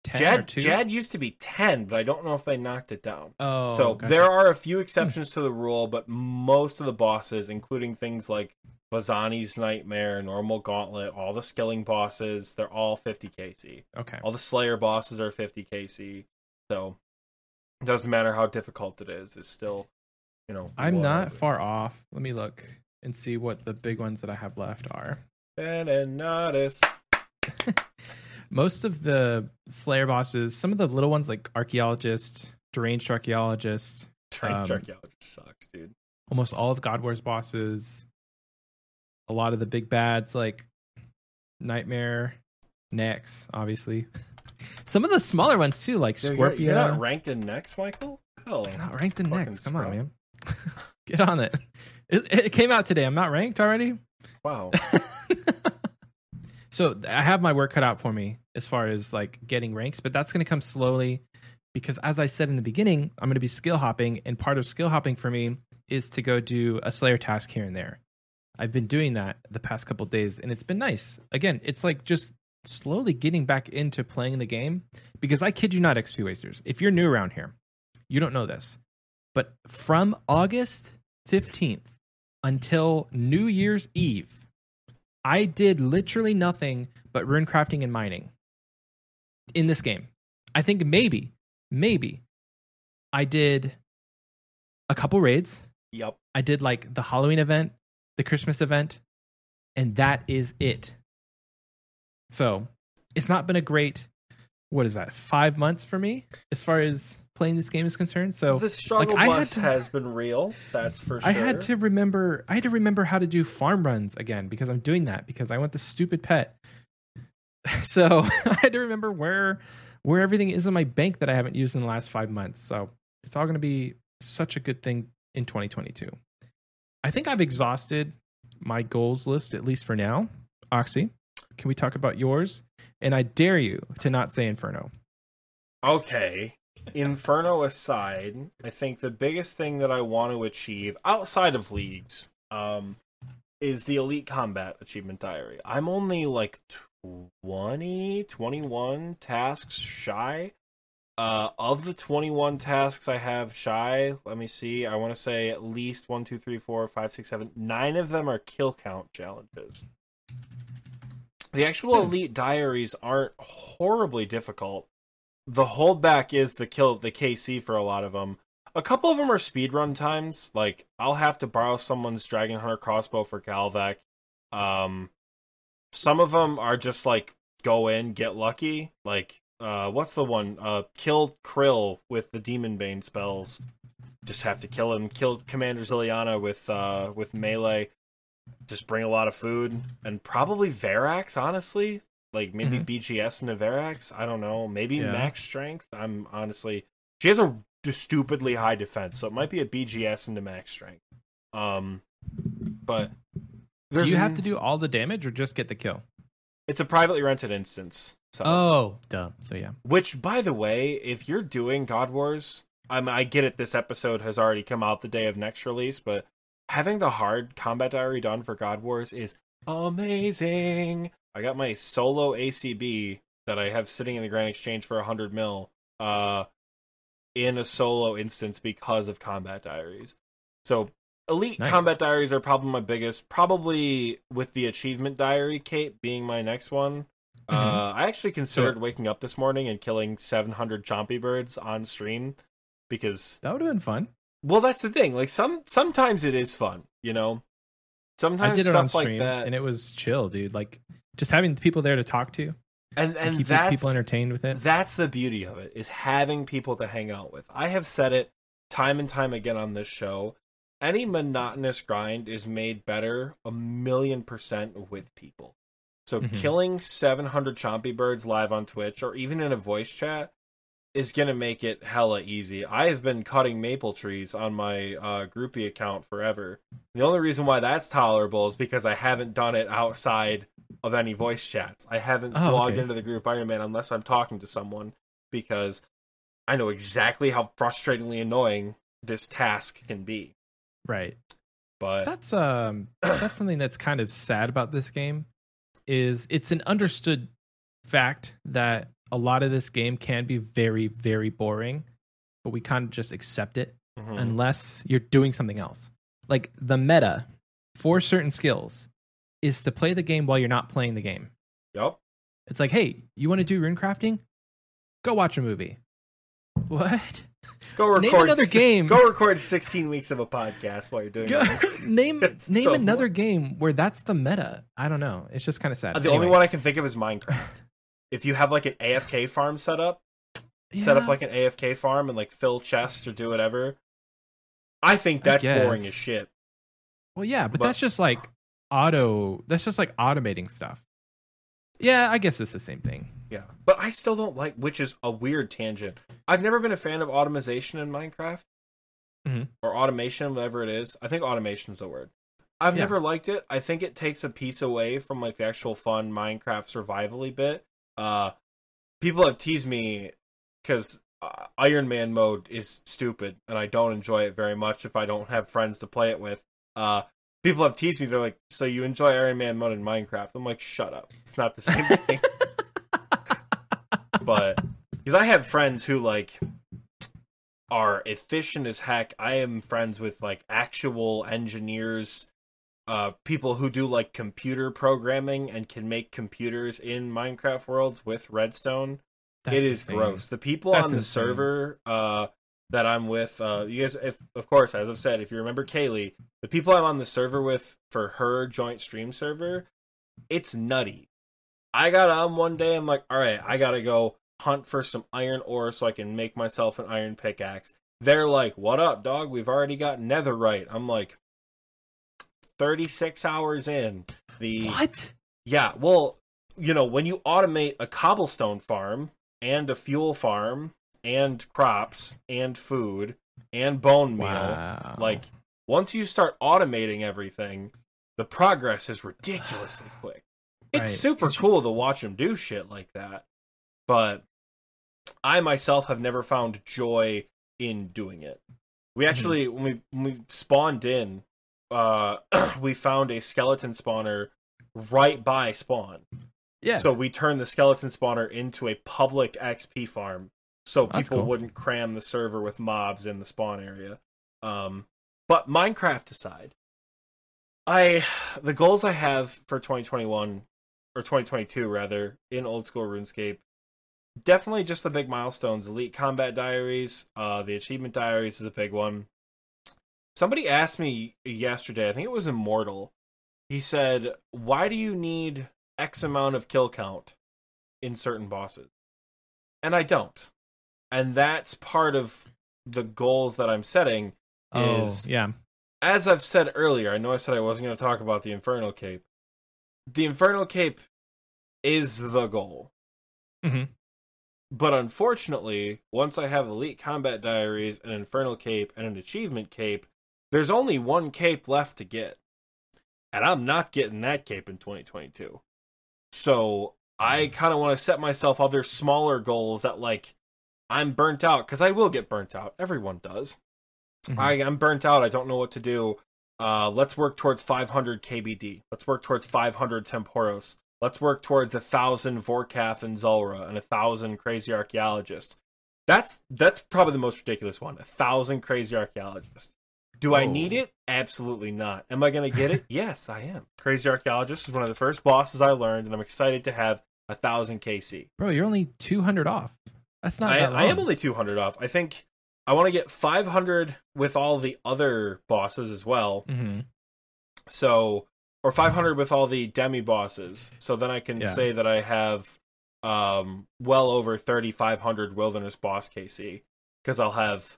A: 10 or
B: Jad,
A: 2?
B: Jad used to be ten, but I don't know if they knocked it down.
A: Oh,
B: so
A: gotcha.
B: there are a few hmm. exceptions to the rule, but most of the bosses, including things like Phosani's Nightmare, Normal Gauntlet, all the skilling bosses, they're all 50 KC.
A: Okay.
B: All the Slayer bosses are 50 KC. So it doesn't matter how difficult it is, it's still, you know.
A: I'm not far off. Let me look and see what the big ones that I have left are.
B: Venenatis.
A: Most of the Slayer bosses, some of the little ones like Archaeologist, Deranged Archaeologist,
B: Train
A: Um,
B: Archaeologist sucks, dude.
A: almost all of God War's bosses, a lot of the big bads like Nightmare, Nex, obviously. Some of the smaller ones too, like
B: Dude, you're- You're, not ranked in Nex, Michael? Hell.
A: Not ranked in Nex. Come on, man. Get on it. it. It came out today. I'm not ranked already.
B: Wow.
A: so I have my work cut out for me as far as like getting ranks, but that's going to come slowly because as I said in the beginning, I'm going to be skill hopping, and part of skill hopping for me is to go do a Slayer task here and there. I've been doing that the past couple days, and it's been nice. Again, it's like just slowly getting back into playing the game because I kid you not, XP wasters. If you're new around here, you don't know this, but from August 15th until New Year's Eve, I did literally nothing but rune crafting and mining in this game. I think maybe, maybe I did a couple raids.
B: yep.
A: I did like the Halloween event, the Christmas event, and that is it. So it's not been a great, what is that, five months for me as far as playing this game is concerned. So
B: the struggle
A: I had
B: bus
A: to-
B: has been real. That's for sure.
A: I had to remember. I had to remember how to do farm runs again because I'm doing that because I want the stupid pet. So I had to remember where where everything is in my bank that I haven't used in the last five months. So it's all going to be such a good thing in 2022. I think I've exhausted my goals list at least for now. Oxy, can we talk about yours? And I dare you to not say Inferno.
B: Okay. Inferno aside, I think the biggest thing that I want to achieve outside of leagues um, is the Elite Combat Achievement Diary. I'm only like 20, 21 tasks shy. Uh, of the 21 tasks I have shy, let me see. I want to say at least 1, 2, 3, 4, 5, 6, 7. Nine of them are kill count challenges. The actual
A: Hmm.
B: Elite Diaries aren't horribly difficult the holdback is the kill the KC for a lot of them. A couple of them are speedrun times. Like I'll have to borrow someone's Dragon Hunter crossbow for Galvek. Um, some of them are just like go in, get lucky. Like uh, what's the one? Uh, kill K'ril with the Demon Bane spells. Just have to kill him. Kill Commander Zilyana with uh with melee. Just bring a lot of food and probably Verac's. Honestly, like maybe
A: Mhm.
B: BGS into Verac's. I don't know. Maybe
A: Yeah.
B: max strength. I'm honestly she has a stupidly high defense, so it might be a BGS into max strength. Um, but
A: Do you have to do all the damage or just get the kill?
B: It's a privately rented instance. So.
A: Oh, duh. So yeah.
B: Which, by the way, if you're doing God Wars, I'm, I get it. This episode has already come out the day of Nex release, but having the hard combat diary done for God Wars is amazing. I got my solo ACB that I have sitting in the Grand Exchange for 100 mil uh, in a solo instance because of combat diaries. So elite
A: Nice.
B: combat diaries are probably my biggest, probably with the achievement diary cape being my next one.
A: Mhm.
B: Uh, I actually considered
A: So-
B: waking up this morning and killing 700 chompy birds on stream because
A: That would have been fun.
B: well that's the thing like some sometimes it is fun you know sometimes
A: I did it
B: stuff
A: on stream
B: like that
A: and it was chill, dude. Like just having people there to talk to
B: and
A: and
B: and
A: keep people entertained with it.
B: that's the beauty of it is having people to hang out with i have said it time and time again on this show any monotonous grind is made better a million percent with people so
A: Mhm.
B: killing 700 chompy birds live on twitch or even in a voice chat is gonna make it hella easy i have been cutting maple trees on my uh, groupie account forever the only reason why that's tolerable is because i haven't done it outside of any voice chats i haven't
A: Oh,
B: logged
A: okay.
B: into the group iron man unless i'm talking to someone because i know exactly how frustratingly annoying this task can be
A: Right.
B: but
A: That's um that's something that's kind of sad about this game is it's an understood fact that a lot of this game can be very very boring, but we kind of just accept it
B: Mhm.
A: unless you're doing something else. Like the meta for certain skills is to play the game while you're not playing the game.
B: Yep.
A: It's like, "Hey, you want to do rune crafting? Go watch a movie." What?
B: go
A: Name
B: record
A: another game.
B: go record 16 weeks of a podcast while you're doing
A: Go-
B: it
A: name
B: It's
A: name
B: so
A: another game where that's the meta. I don't know. It's just kind of sad.
B: Uh, the only one i can think of is minecraft if you have like an afk farm set up set up like an afk farm and like fill chests or do whatever i think that's boring as shit
A: Well, yeah, but,
B: but-
A: that's just like auto. That's just like automating stuff. Yeah, I guess it's the same thing.
B: Yeah, but I still don't like, which is a weird tangent. I've never been a fan of automation in Minecraft
A: Mhm.
B: or automation, whatever it is. I think automation is the word. I've
A: Yeah.
B: never liked it. I think it takes a piece away from like the actual fun Minecraft survivally bit. Uh, people have teased me because uh, Iron Man mode is stupid, and I don't enjoy it very much if I don't have friends to play it with. Uh, people have teased me. They're like, "So you enjoy Iron Man mode in Minecraft?" I'm like, "Shut up! It's not the same thing." but because I have friends who like are efficient as heck. I am friends with like actual engineers, uh, people who do like computer programming and can make computers in Minecraft worlds with Redstone.
A: That's
B: it is
A: insane.
B: gross. The people
A: That's
B: on the
A: insane.
B: server uh, that I'm with, uh, you guys, if of course, as I've said, if you remember Kaylee, the people I'm on the server with for her joint stream server, it's nutty. I got on one day. I'm like, all right, I gotta go hunt for some iron ore so I can make myself an iron pickaxe. They're like, what up, dog? We've already got netherite. I'm like, 36 hours in. The
A: What?
B: yeah, well, you know, when you automate a cobblestone farm and a fuel farm and crops and food and bone meal,
A: Wow.
B: like once you start automating everything, the progress is ridiculously quick. It's
A: Right,
B: super
A: you-
B: cool to watch them do shit like that. But I myself have never found joy in doing it. We
A: Mm-hmm.
B: actually when we when we spawned in, uh we found a skeleton spawner right by spawn.
A: yeah.
B: So we turned the skeleton spawner into a public XP farm so
A: That's
B: people
A: cool.
B: wouldn't cram the server with mobs in the spawn area. Um but Minecraft aside, I the goals I have for 2021 or 2022 rather in old school RuneScape definitely just the big milestones elite combat diaries uh the achievement diaries is a big one somebody asked me yesterday i think it was immortal he said why do you need x amount of kill count in certain bosses and i don't and that's part of the goals that i'm setting
A: oh,
B: is
A: yeah.
B: as I've said earlier, I know I said I wasn't going to talk about the Infernal Cape. The Infernal Cape is the goal.
A: Mhm.
B: But unfortunately, once I have Elite Combat Diaries, an Infernal Cape, and an Achievement Cape, there's only one cape left to get. And I'm not getting that cape in 2022. So I kind of want to set myself other smaller goals that like I'm burnt out because I will get burnt out. Everyone does.
A: Mhm.
B: I am burnt out. I don't know what to do. Uh, let's work towards 500 KBD. Let's work towards 500 Tempoross. Let's work towards a thousand Vorkath and Zulrah and a thousand Crazy Archaeologists. That's that's probably the most ridiculous one. A thousand Crazy Archaeologist. Do I
A: Oh.
B: need it? Absolutely not. Am I going to get it? yes, I am. Crazy Archaeologist is one of the first bosses I learned, and I'm excited to have a thousand KC.
A: Bro, you're only 200 off. That's not
B: I,
A: that.
B: I am only 200 off. I think I want to get 500 with all the other bosses as well.
A: hmm
B: So, or 500 with all the demi bosses. So then I can
A: Yeah.
B: say that I have um well over 3500 wilderness boss KC because I'll have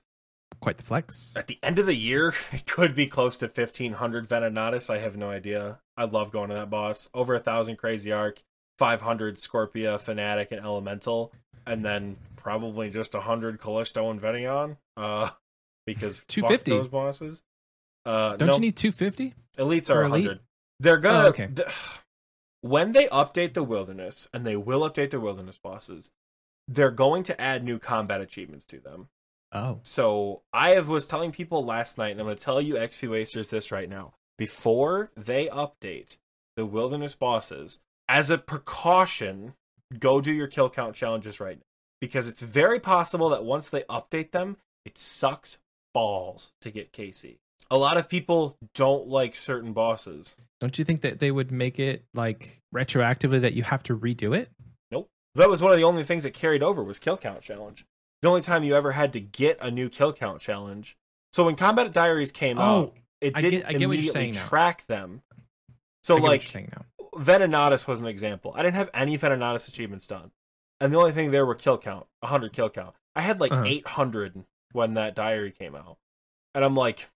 A: Quite the flex.
B: at the end of the year it could be close to 1500 Venenatis. I have no idea. I love going to that boss. Over a thousand crazy arc, 500 Scorpia, Fanatic, and Elemental, and then probably just 100 Callisto and Vet'ion. Uh, because fuck
A: 250.
B: those bosses. Uh,
A: Don't
B: no,
A: you need 250?
B: elites are
A: elite?
B: 100. They're gonna
A: Oh, okay.
B: th- when they update the wilderness, and they will update the wilderness bosses. They're going to add new combat achievements to them.
A: Oh.
B: So I have was telling people last night, and I'm going to tell you XP wasters this right now. Before they update the wilderness bosses, as a precaution, go do your kill count challenges right now. Because it's very possible that once they update them, it sucks balls to get KC. A lot of people don't like certain bosses.
A: Don't you think that they would make it like retroactively that you have to redo it? Nope.
B: That was one of the only things that carried over was kill count challenge. The only time you ever had to get a new kill count challenge. So when Combat Diaries came out,
A: Oh,
B: it
A: I
B: didn't
A: get- get
B: immediately
A: saying now.
B: track them. So like
A: you're saying now.
B: Venenatis was an example. I didn't have any Venenatis achievements done. And the only thing there were kill count, 100 kill count. I had like
A: Uh-huh.
B: 800 when that diary came out. And I'm like,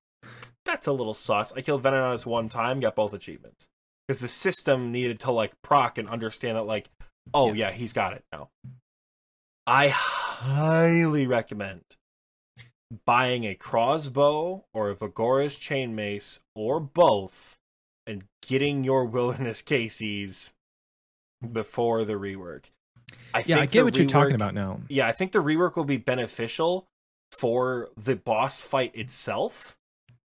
B: that's a little sus. I killed Venenatis one time, got both achievements. Because the system needed to like proc and understand that like, oh
A: Yes.
B: yeah, he's got it now. I highly recommend buying a crossbow or a Viggora's chain mace or both and getting your wilderness KCs before the rework. I
A: Yeah, I get what you're talking about now.
B: Yeah, I think the rework will be beneficial for the boss fight itself,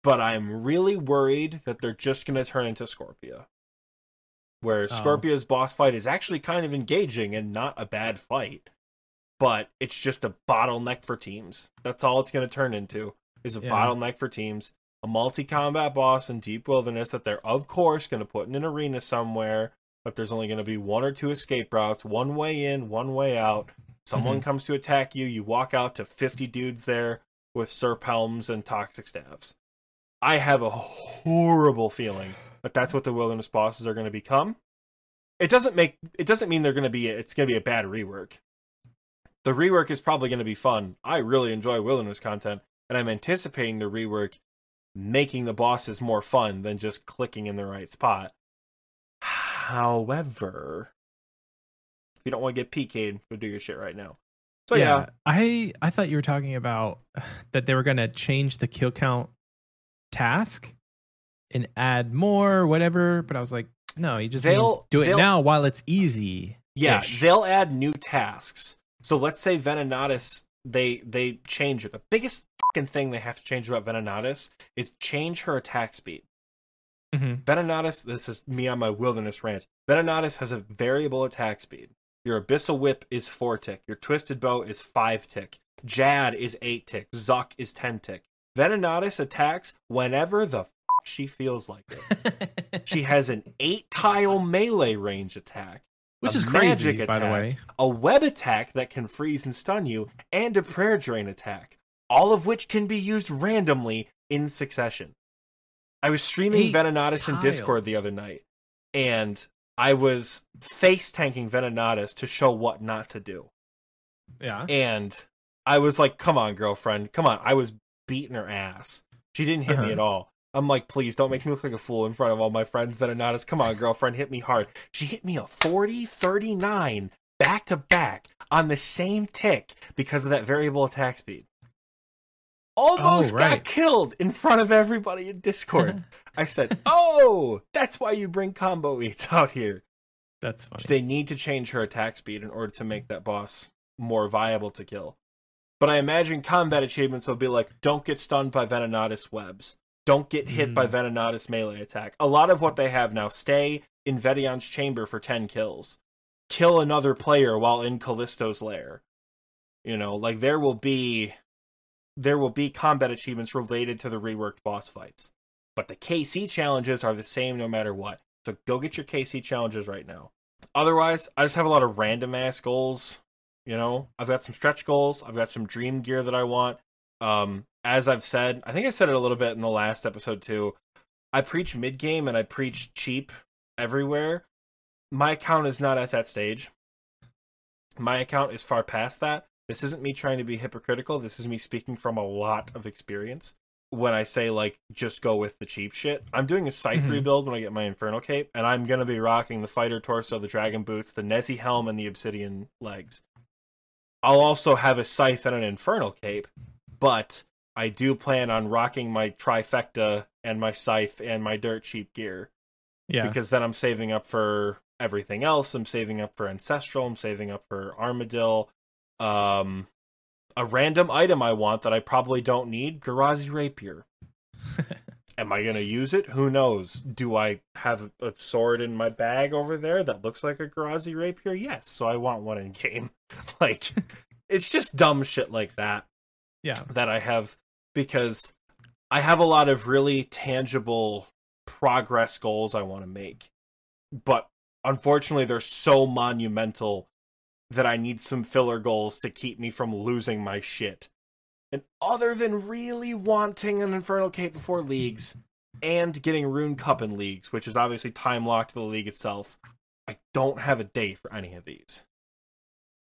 B: but I'm really worried that they're just going to turn into Scorpia. Where
A: Oh.
B: Boss fight is actually kind of engaging and not a bad fight, but it's just a bottleneck for teams. That's all it's going to turn into is a
A: Yeah.
B: bottleneck for teams. A multi-combat boss in Deep Wilderness that they're of course going to put in an arena somewhere, but there's only going to be one or two escape routes, one way in, one way out. Someone
A: Mm-hmm.
B: comes to attack you, you walk out to 50 dudes there with serp helms and toxic staffs. I have a horrible feeling that that's what the wilderness bosses are going to become. It doesn't make it doesn't mean they're going to be it's going to be a bad rework. The rework is probably going to be fun. I really enjoy wilderness content and I'm anticipating the rework making the bosses more fun than just clicking in the right spot. However, if you don't want to get PK'd, go do your shit right now. So yeah,
A: I I thought you were talking about that they were going to change the kill count task and add more whatever, but I was like, no, you just do it now while it's easy.
B: Yeah, they'll add new tasks. So let's say Venenatis, they they change it. The biggest fucking thing they have to change about Venenatis is change her attack speed.
A: Mhm.
B: Venenatis, this is me on my wilderness rant. Venenatis has a variable attack speed. Your abyssal whip is four tick. Your twisted bow is five tick. Jad is eight tick. Zuk is ten tick. Venenatis attacks whenever the she feels like it. She has an eight tile melee range attack
A: Which
B: a
A: is crazy,
B: magic
A: by the way.
B: a web attack that can freeze and stun you, and a prayer drain attack, all of which can be used randomly in succession. I was streaming
A: Eight
B: Venenatis in Discord the other night, and I was face tanking Venenatis to show what not to do.
A: Yeah.
B: And I was like, come on, girlfriend, come on. I was beating her ass. She didn't hit me
A: Uh-huh.
B: at all. I'm like, please don't make me look like a fool in front of all my friends. Venenatis, come on, girlfriend, hit me hard. She hit me a 40 39 back to back on the same tick because of that variable attack speed. Almost
A: Oh, right.
B: got killed in front of everybody in Discord. I said, oh, that's why you bring combo eats out here.
A: That's funny.
B: They need to change her attack speed in order to make that boss more viable to kill. But I imagine combat achievements will be like don't get stunned by Venonat's webs. Don't get hit
A: Mm.
B: by Venonat's melee attack. A lot of what they have now stay in Vet'ion's chamber for 10 kills. Kill another player while in Callisto's lair. You know, like there will be there will be combat achievements related to the reworked boss fights. But the KC challenges are the same no matter what. So go get your KC challenges right now. Otherwise, I just have a lot of random ass goals. You know, I've got some stretch goals. I've got some dream gear that I want. Um, as I've said, I think I said it a little bit in the last episode too. I preach mid game and I preach cheap everywhere. My account is not at that stage. My account is far past that. This isn't me trying to be hypocritical. This is me speaking from a lot of experience. When I say like just go with the cheap shit, I'm doing a scythe
A: Mhm.
B: rebuild when I get my infernal cape, and I'm gonna be rocking the fighter torso, the dragon boots, the Nezzy helm, and the obsidian legs. I'll also have a scythe and an infernal cape, but I do plan on rocking my trifecta and my scythe and my dirt cheap gear
A: yeah.
B: because then I'm saving up for everything else. I'm saving up for ancestral. I'm saving up for armadillo. Um, a random item I want that I probably don't need: Ghrazi rapier. Am I gonna use it? Who knows? Do I have a sword in my bag over there that looks like a Ghrazi rapier? Yes, so I want one in game. like, it's just dumb shit like that
A: yeah.
B: that I have because I have a lot of really tangible progress goals I want to make. But unfortunately, they're so monumental that I need some filler goals to keep me from losing my shit. And other than really wanting an Infernal Cape before leagues and getting Rune Cup in leagues, which is obviously time locked to the league itself, I don't have a date for any of these.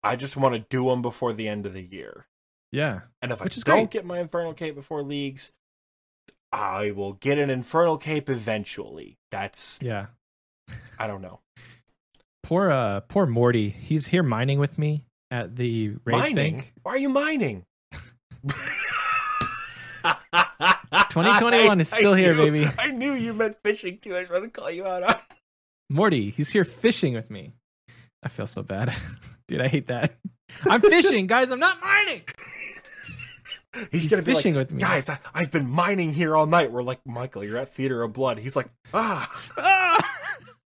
B: I just want to do them before the end of the year.
A: Yeah.
B: And if
A: Which
B: I don't
A: great.
B: get my Infernal Cape before leagues, I will get an Infernal Cape eventually. That's
A: Yeah.
B: I don't know.
A: Poor uh poor Morty. He's here mining with me at the raid
B: mining?
A: bank.
B: Why are you mining?
A: 2021 is still here,
B: knew-
A: baby.
B: I knew you meant fishing too. I was trying to call you out. on.
A: Morty, he's here fishing with me. I feel so bad. Dude, I hate that. I'm fishing, guys. I'm not mining.
B: He's,
A: He's
B: gonna be
A: fishing
B: like,
A: with me.
B: guys. I, I've been mining here all night. We're like, Michael, you're at Theater of Blood. He's like, ah,
A: Ah!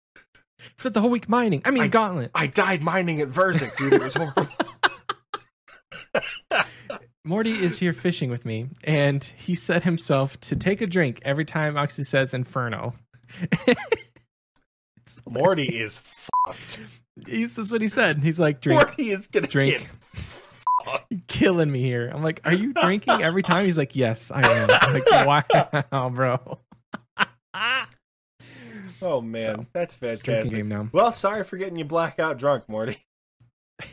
A: Spent the whole week mining. I mean,
B: I-
A: Gauntlet.
B: I died mining at Verzik, dude. It was horrible.
A: Morty is here fishing with me, and he set himself to take a drink every time Oxy says Inferno.
B: Morty is fucked.
A: He's, that's what he said. He's like, drink,
B: Morty is gonna
A: drink. killing me here. I'm like, are you drinking every time? He's like, yes, I am. I'm like, wow, bro.
B: Oh man,
A: So,
B: that's
A: It's a drinking
B: fantastic.
A: game now.
B: Well, sorry for getting you blackout drunk, Morty.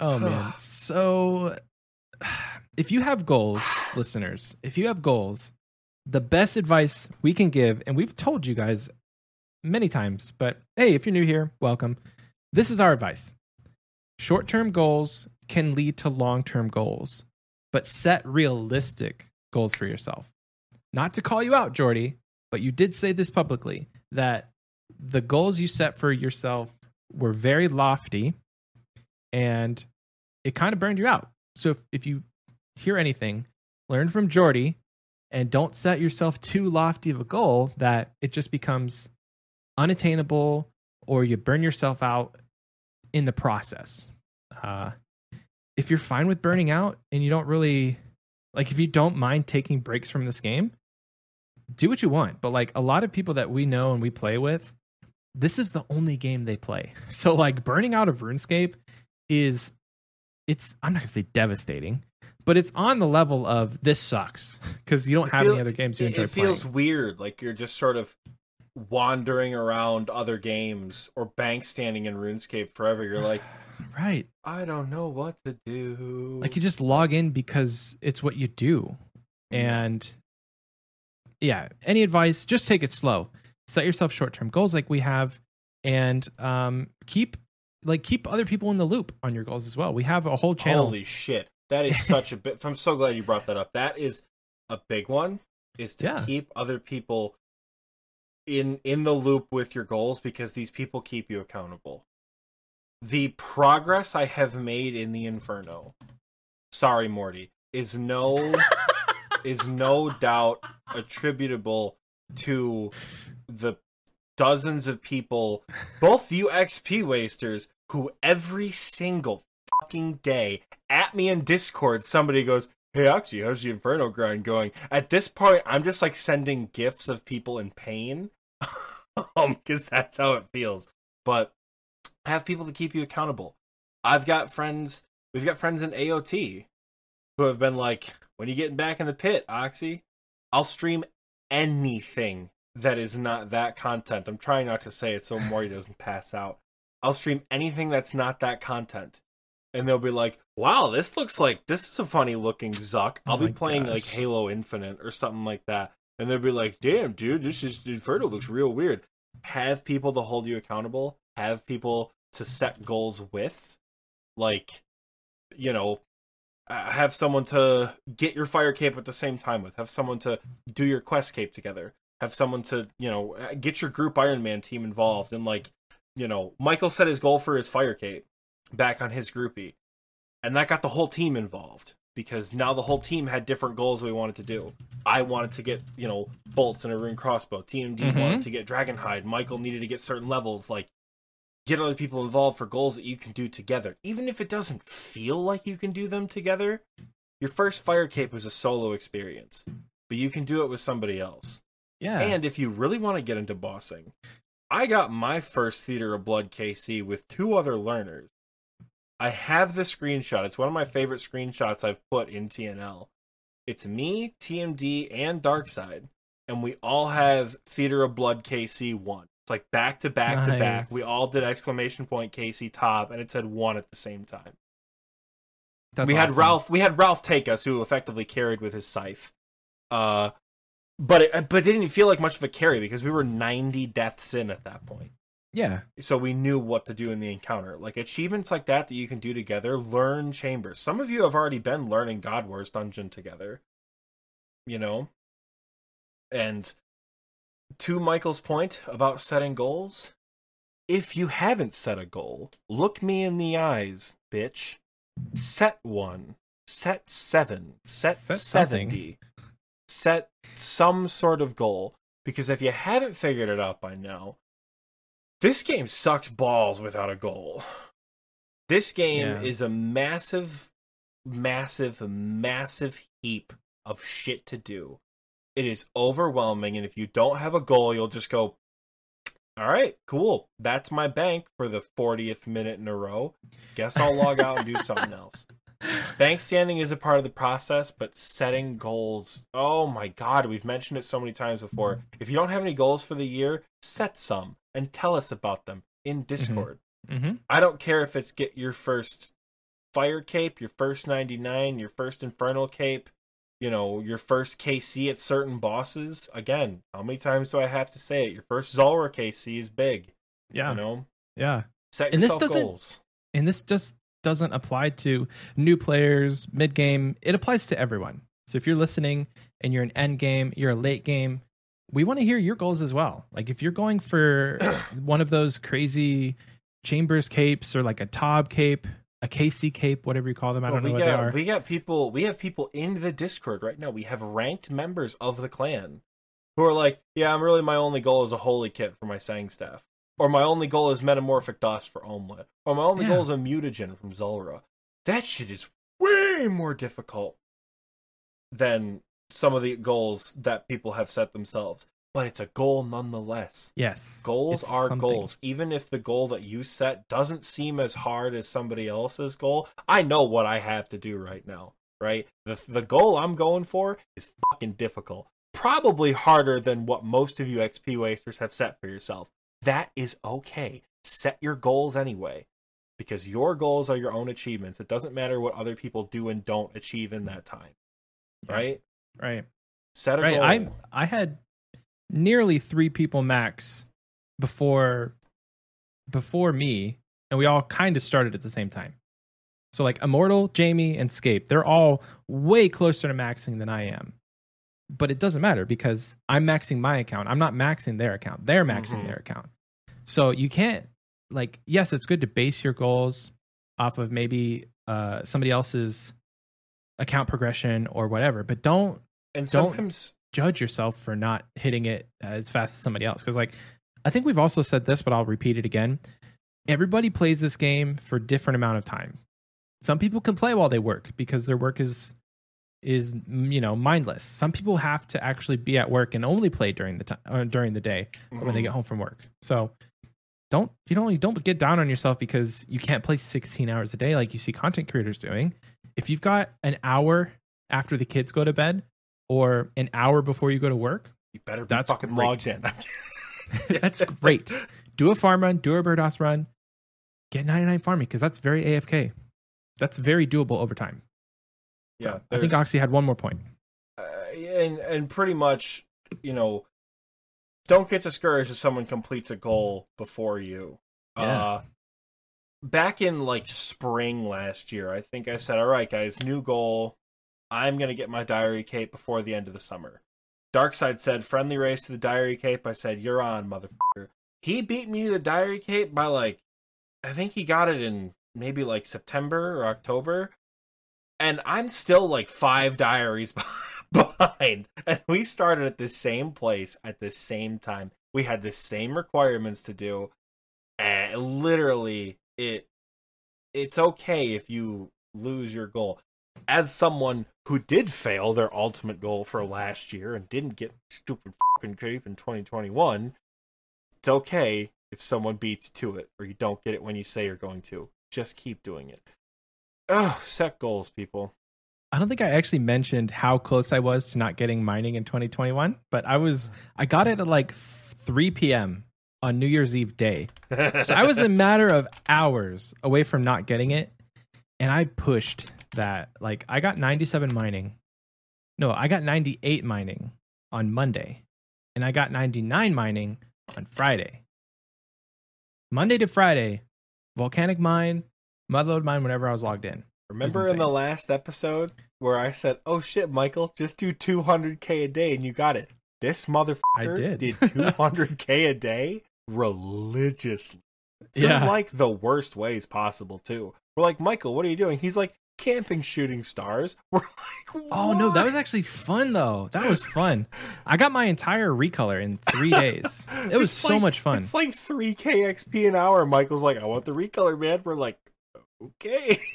A: Oh man. So if you have goals, listeners, if you have goals, the best advice we can give, and we've told you guys many times, but hey, if you're new here, welcome. This is our advice. Short term goals can lead to long term goals, but set realistic goals for yourself. Not to call you out, Jordy, but you did say this publicly that the goals you set for yourself were very lofty and it kind of burned you out. So if, if you hear anything, learn from Jordy and don't set yourself too lofty of a goal that it just becomes unattainable or you burn yourself out in the process. Uh, if you're fine with burning out and you don't really like, if you don't mind taking breaks from this game, do what you want. But like a lot of people that we know and we play with, this is the only game they play. So like burning out of RuneScape is it's I'm not gonna say devastating, but it's on the level of this sucks because you don't have
B: feel-
A: any other games you enjoy
B: it feels
A: playing.
B: weird, like you're just sort of wandering around other games or bank standing in RuneScape forever. You're like,
A: right,
B: I don't know what to do.
A: like you just log in because it's what you do, and yeah. Any advice? Just take it slow. Set yourself short term goals like we have, and um, keep like keep other people in the loop on your goals as well. We have a whole channel.
B: Holy shit, that is such a bit. I'm so glad you brought that up. That is a big one. Is to
A: Yeah.
B: keep other people in in the loop with your goals because these people keep you accountable. The progress I have made in the Inferno, sorry Morty, is no is no doubt attributable to the dozens of people, both you XP wasters, who every single fucking day at me in Discord, somebody goes, Hey Oxy, how's the Inferno grind going? At this point, I'm just like sending gifts of people in pain. um, because that's how it feels. But have people to keep you accountable. I've got friends we've got friends in AOT who have been like, When you getting back in the pit, Oxy, I'll stream anything that is not that content. I'm trying not to say it so Maury doesn't pass out. I'll stream anything that's not that content. And they'll be like, wow, this looks like this is a funny looking Zuk. Oh I'll
A: Oh
B: be playing
A: gosh.
B: like Halo Infinite or something like that. And they'll be like, damn, dude, this is Inferno looks real weird. Have people to hold you accountable, have people to set goals with. Like, you know, uh, have someone to get your fire cape at the same time with, have someone to do your quest cape together, have someone to, you know, uh, get your group Iron Man team involved. And like, you know, Michael set his goal for his fire cape back on his groupie. And that got the whole team involved because now the whole team had different goals we wanted to do. I wanted to get, you know, bolts and a rune crossbow. TMD
A: Mhm.
B: wanted to get Dragonhide. Michael needed to get certain levels. Like, get other people involved for goals that you can do together. Even if it doesn't feel like you can do them together, your first fire cape was a solo experience, but you can do it with somebody else.
A: Yeah.
B: And if you really want to get into bossing, I got my first Theater of Blood KC with two other learners. I have the screenshot. It's one of my favorite screenshots I've put in TNL. It's me, TMD, and Darkside, and we all have Theater of Blood KC one. It's like back to back to back.
A: Nice.
B: We all did exclamation point Casey top, and it said one at the same time
A: That's
B: we had. Ralph. We had Ralph take us, who effectively carried with his scythe. Uh, but it, but it didn't feel like much of a carry because we were ninety deaths in at that point,
A: Yeah.
B: so we knew what to do in the encounter. Like achievements like that that you can do together. Learn chambers. Some of you have already been learning God Wars dungeon together. You know, and to Michael's point about setting goals, if you haven't set a goal, look me in the eyes, bitch. Set one. Set seven. Set,
A: Set something.
B: 70. Set some sort of goal. Because if you haven't figured it out by now, this game sucks balls without a goal. This game
A: Yeah.
B: is a massive, massive, massive heap of shit to do. It is overwhelming, and if you don't have a goal, you'll just go, all right, cool. That's my bank for the 40th minute in a row. Guess I'll log out and do something else. Bank standing is a part of the process, but setting goals. Oh my god, we've mentioned it so many times before. If you don't have any goals for the year, set some and tell us about them in Discord.
A: Mm-hmm.
B: I don't care if it's get your first fire cape, your first 99, your first infernal cape, you know, your first KC at certain bosses. Again, how many times do I have to say it? Your first Zulrah KC is big.
A: Yeah.
B: You know,
A: Yeah.
B: set
A: And this doesn't-
B: goals.
A: And this just doesn't apply to new players, mid game. It applies to everyone. So if you're listening and you're an end game, you're a late game, we want to hear your goals as well. Like if you're going for one of those crazy chambers capes or like a Tob cape, a KC cape, whatever you call them, I don't know
B: we
A: what
B: got
A: they are.
B: we got people we have people in the Discord right now. We have ranked members of the clan who are like, yeah, I'm really my only goal is a holy kit for my sang staff, or my only goal is metamorphic dust for Olmlet, or my only
A: Yeah.
B: goal is a mutagen from Zulrah. That shit is way more difficult than some of the goals that people have set themselves. But it's a goal nonetheless.
A: yes.
B: Goals are
A: something.
B: goals. Even if the goal that you set doesn't seem as hard as somebody else's goal, I know what I have to do right now, right? The the goal I'm going for is fucking difficult. Probably harder than what most of you XP wasters have set for yourself. That is okay. Set your goals anyway. Because your goals are your own achievements. It doesn't matter what other people do and don't achieve in that time. Right?
A: Right.
B: Set a
A: right
B: goal.
A: i i had nearly three people max before before me and we all kind of started at the same time so like immortal jamie and scape they're all way closer to maxing than i am but it doesn't matter because I'm maxing my account. I'm not maxing their account. They're maxing
B: Mhm.
A: their account. So you can't like yes, it's good to base your goals off of maybe uh somebody else's account progression or whatever, but don't
B: And
A: Don't-
B: sometimes
A: judge yourself for not hitting it as fast as somebody else because like I think we've also said this, but I'll repeat it again. Everybody plays this game for different amount of time. Some people can play while they work because their work is is you know mindless. Some people have to actually be at work and only play during the time uh, during the day or when they
B: Mhm.
A: get home from work. So don't you know you don't get down on yourself because you can't play 16 hours a day like you see content creators doing. If you've got an hour after the kids go to bed or an hour before you go to work,
B: you better be
A: That's
B: fucking
A: great.
B: logged in.
A: that's great. Do a farm run, do a bird house run, get 99 farming because that's very AFK. That's very doable over time.
B: Yeah,
A: So, I think Oxy had one more point.
B: uh, and and pretty much, you know, don't get discouraged if someone completes a goal before you.
A: Yeah.
B: Uh, back in like spring last year, I think I said, "All right, guys, new goal. I'm gonna get my diary cape before the end of the summer." Darkside said, "Friendly race to the diary cape." I said, "You're on, motherfucker." He beat me to the diary cape by like, I think he got it in maybe like September or October and I'm still like five diaries behind. And we started at the same place at the same time. We had the same requirements to do, and literally, it it's okay if you lose your goal. As someone who did fail their ultimate goal for last year and didn't get stupid fucking cape in 2021, it's okay if someone beats you to it or you don't get it when you say you're going to. Just keep doing it. Oh, set goals, people.
A: I don't think I actually mentioned how close I was to not getting mining in 2021, but I was I got it at like 3 p.m. on New Year's Eve day. So I was a matter of hours away from not getting it, and I pushed that. Like I got 97 mining. No, I got 98 mining on Monday, and I got 99 mining on Friday. Monday to Friday, volcanic mine, motherlode mine whenever I was logged in.
B: Remember in the last episode where I said, "Oh shit, Michael, just do 200k a day," and you got it. This motherfucker
A: I did.
B: did 200k a day religiously.
A: Yeah.
B: like the worst ways possible too. We're like, Michael, what are you doing? He's like, camping, shooting stars. We're like,
A: Oh no, that was actually fun though. That was fun. I got my entire recolor in three days. It was so
B: like-
A: much fun.
B: It's like 3k XP an hour. Michael's like, I want the recolor, man. We're like, okay.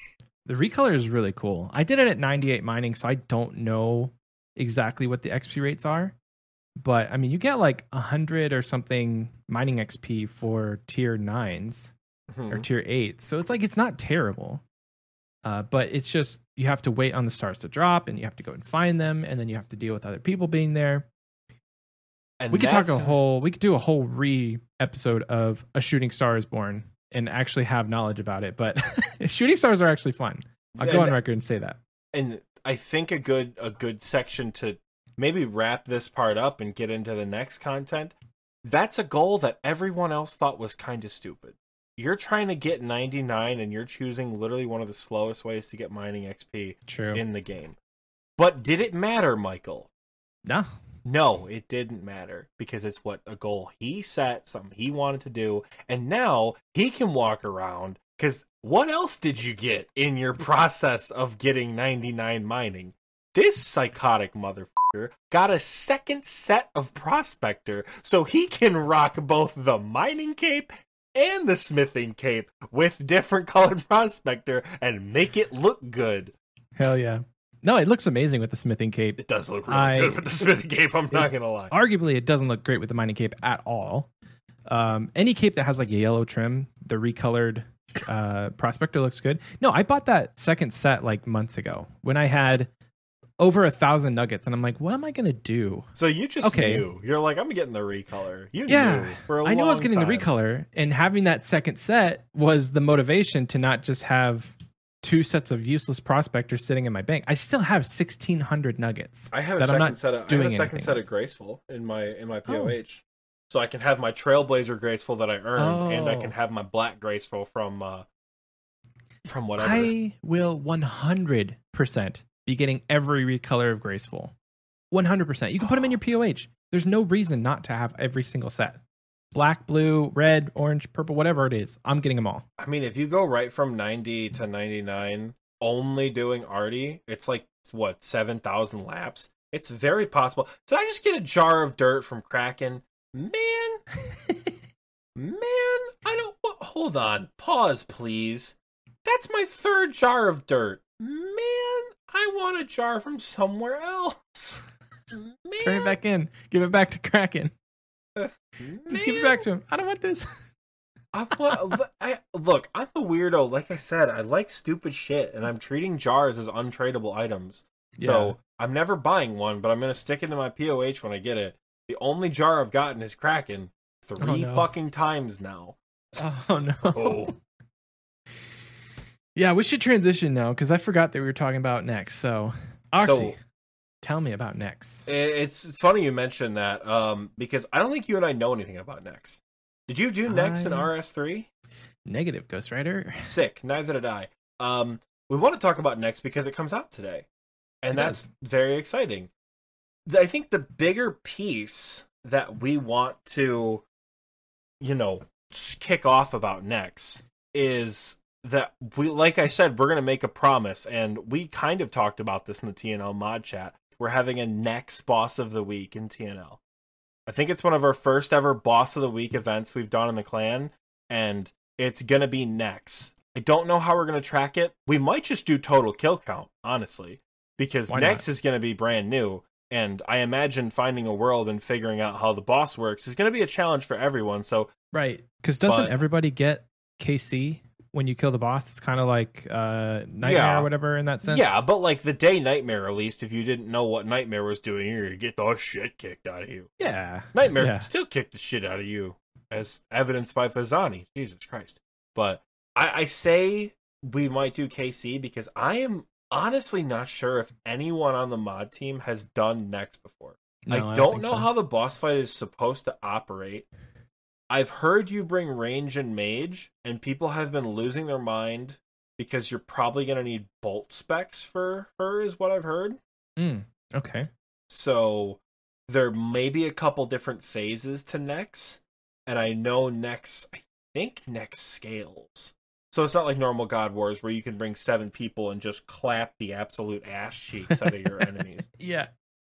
A: The recolor is really cool. I did it at 98 mining, so I don't know exactly what the XP rates are. But I mean, you get like 100 or something mining XP for tier 9s mm-hmm. or tier 8s. So it's like it's not terrible. Uh, but it's just you have to wait on the stars to drop and you have to go and find them and then you have to deal with other people being there.
B: And
A: we could talk a whole we could do a whole re episode of a shooting star is born and actually have knowledge about it but shooting stars are actually fun i'll go
B: And-
A: on record and say that
B: and I think a good a good section to maybe wrap this part up and get into the next content. That's a goal that everyone else thought was kind of stupid. You're trying to get 99 and you're choosing literally one of the slowest ways to get mining XP
A: true
B: in the game. But did it matter, Michael?
A: no
B: No, it didn't matter because it's what a goal he set, something he wanted to do, and now he can walk around. Because what else did you get in your process of getting 99 mining? This psychotic motherfucker got a second set of prospector so he can rock both the mining cape and the smithing cape with different colored prospector and make it look good.
A: hell yeah no it looks amazing with the smithing cape
B: It does look really
A: I-
B: good with the smithing cape, I'm not gonna lie.
A: arguably it doesn't look great with the mining cape at all um any cape that has like a yellow trim the recolored uh prospector looks good no i bought that second set like months ago when i had over a thousand nuggets and i'm like what am i gonna do
B: So you just
A: Okay.
B: knew. You're like, I'm getting the recolor. You
A: Yeah,
B: knew for a
A: I knew I was getting the recolor, and having that second set was the motivation to not just have two sets of useless prospectors sitting in my bank. I still have sixteen hundred nuggets.
B: I have a second
A: not
B: set of I have
A: doing
B: a second
A: anything.
B: set of graceful in my in my
A: Oh.
B: POH. So I can have my Trailblazer graceful that I earned, and I
A: Oh.
B: can have my black graceful from uh from whatever.
A: I will one hundred percent be getting every recolor of graceful, 100%. You can put them in your POH. There's no reason not to have every single set. Black, blue, red, orange, purple, whatever it is. I'm getting them all.
B: I mean, if you go right from 90 to 99, only doing Artie, it's like, what, 7,000 laps? It's very possible. Did I just get a jar of dirt from Kraken? Man, man, I don't. Hold on. Pause, please. That's my third jar of dirt. Man, I want a jar from somewhere else. Man,
A: Turn it back in. Give it back to Kraken. Just give it back to him. I don't want this.
B: I want, I, look, I'm a weirdo. Like I said, I like stupid shit, and I'm treating jars as untradeable items. So I'm never buying one, but I'm gonna stick it in my POH when I get it. The only jar I've gotten is Kraken oh, three
A: Oh, no.
B: fucking times now.
A: Oh no.
B: Oh,
A: Yeah, we should transition now because I forgot that we were talking about Nex. So, Oxy,
B: So-
A: tell me about
B: Nex. It's it's funny you mentioned that um, because I don't think you and I know anything about Nex. Did you do Nex in RS3?
A: Negative Ghost Rider.
B: Sick. Neither did I. Um, we want to talk about Nex because it comes out today, and
A: It
B: that's
A: does.
B: very exciting. I think the bigger piece that we want to, you know, kick off about Nex is that we, like I said, we're going to make a promise, and we kind of talked about this in the TNL mod chat. We're having a Nex Boss of the Week in TNL. I think it's one of our first ever Boss of the Week events we've done in the clan, and it's gonna be Nex. I don't know how we're gonna track it. We might just do total kill count, honestly, because
A: Why
B: Nex
A: not?
B: is gonna be brand new, and I imagine finding a world and figuring out how the boss works is gonna be a challenge for everyone. So
A: Right. Because doesn't
B: But-
A: everybody get KC when you kill the boss? It's kind of like uh, Nightmare
B: Yeah.
A: or whatever in that sense.
B: yeah, but like the day Nightmare released, if you didn't know what Nightmare was doing, you're gonna get the shit kicked out of you.
A: Yeah.
B: Nightmare
A: Yeah.
B: can still kick the shit out of you, as evidenced by Phosani. Jesus Christ. But I, I say we might do KC because I am honestly not sure if anyone on the mod team has done Nex before.
A: No,
B: I don't
A: think
B: know
A: so.
B: how the boss fight is supposed to operate. I've heard you bring range and mage, and people have been losing their mind because you're probably going to need bolt specs for her, is what I've heard.
A: Mm, okay.
B: So there may be a couple different phases to Nex, and I know Nex. I think Nex scales. So it's not like normal God Wars where you can bring seven people and just clap the absolute ass cheeks out of your enemies.
A: Yeah.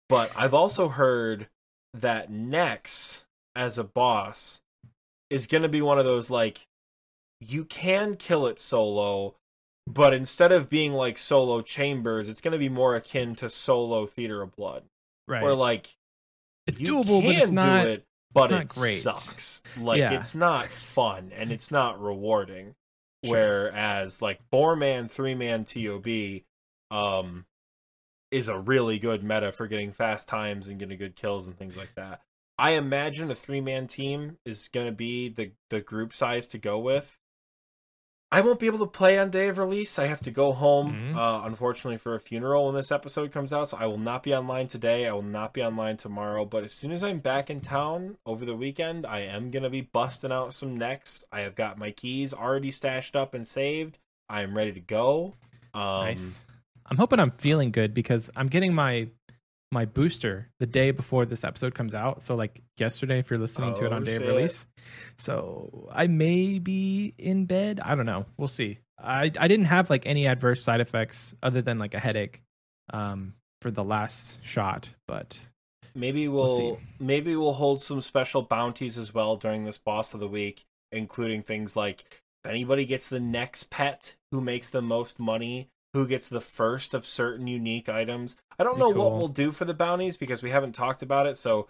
B: But I've also heard that Nex as a boss is going to be one of those like you can kill it solo, but instead of being like solo chambers, it's going to be more akin to solo Theater of Blood
A: Right.
B: where like
A: it's
B: you
A: doable, but
B: can
A: it's not.
B: do it, but
A: not
B: it
A: great.
B: sucks. Like
A: Yeah.
B: it's not fun and it's not rewarding.
A: Sure.
B: Whereas like four man, three man TOB, um, is a really good meta for getting fast times and getting good kills and things like that. I imagine a three man team is gonna be the the group size to go with. I won't be able to play on day of release. I have to go home,
A: Mhm.
B: uh, unfortunately, for a funeral when this episode comes out. So I will not be online today. I will not be online tomorrow. But as soon as I'm back in town over the weekend, I am gonna be busting out some Nex. I have got my keys already stashed up and saved. I am ready to go. Um,
A: nice. I'm hoping I'm feeling good because I'm getting my my booster the day before this episode comes out. So like yesterday, if you're listening to it
B: Oh,
A: on day
B: shit.
A: of release. So I may be in bed. I don't know. We'll see. I I didn't have like any adverse side effects other than like a headache um for the last shot, but
B: Maybe
A: We'll
B: we'll, maybe we'll hold some special bounties as well during this boss of the week, including things like if anybody gets the Nex pet, who makes the most money, who gets the first of certain unique items. I don't know what we'll do for the bounties because we haven't talked about it. So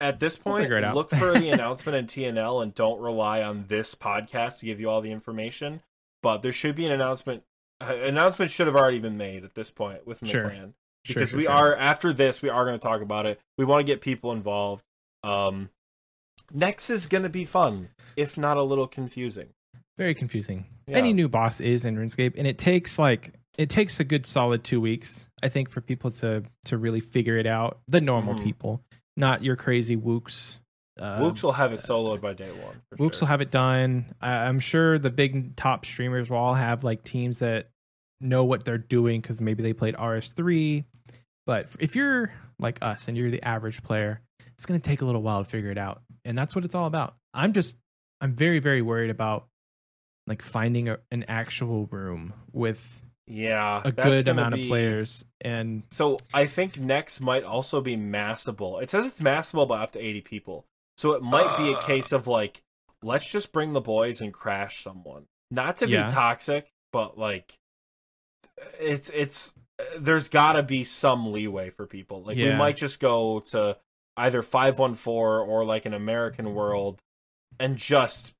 B: at this
A: We'll
B: point,
A: out.
B: look for the announcement in TNL and don't rely on this podcast to give you all the information. But there should be an announcement. Uh, announcement should have already been made at this point with
A: Sure.
B: plan
A: sure,
B: because
A: sure,
B: we are after this we are going to talk about it we want to get people involved um Nex is going to be fun if not a little confusing
A: very confusing.
B: Yeah.
A: Any new boss is in RuneScape, and it takes like it takes a good solid two weeks, I think, for people to to really figure it out. The normal
B: Mhm.
A: people, not your crazy Woox. Uh,
B: Woox will have it soloed by day one
A: Woox
B: sure.
A: will have it done. I, I'm sure the big top streamers will all have like teams that know what they're doing because maybe they played RS3. But if you're like us and you're the average player, it's going to take a little while to figure it out. And that's what it's all about. I'm just, I'm very, very worried about like finding a, an actual room with
B: Yeah,
A: a good amount
B: be-
A: of players. And
B: So I think Nex might also be massable. It says it's massable by up to 80 people. So it might be a
A: Uh.
B: case of like, let's just bring the boys and crash someone. Not to
A: Yeah.
B: be toxic, but like, it's it's there's got to be some leeway for people. Like we might just go to either 514 or like an American World and just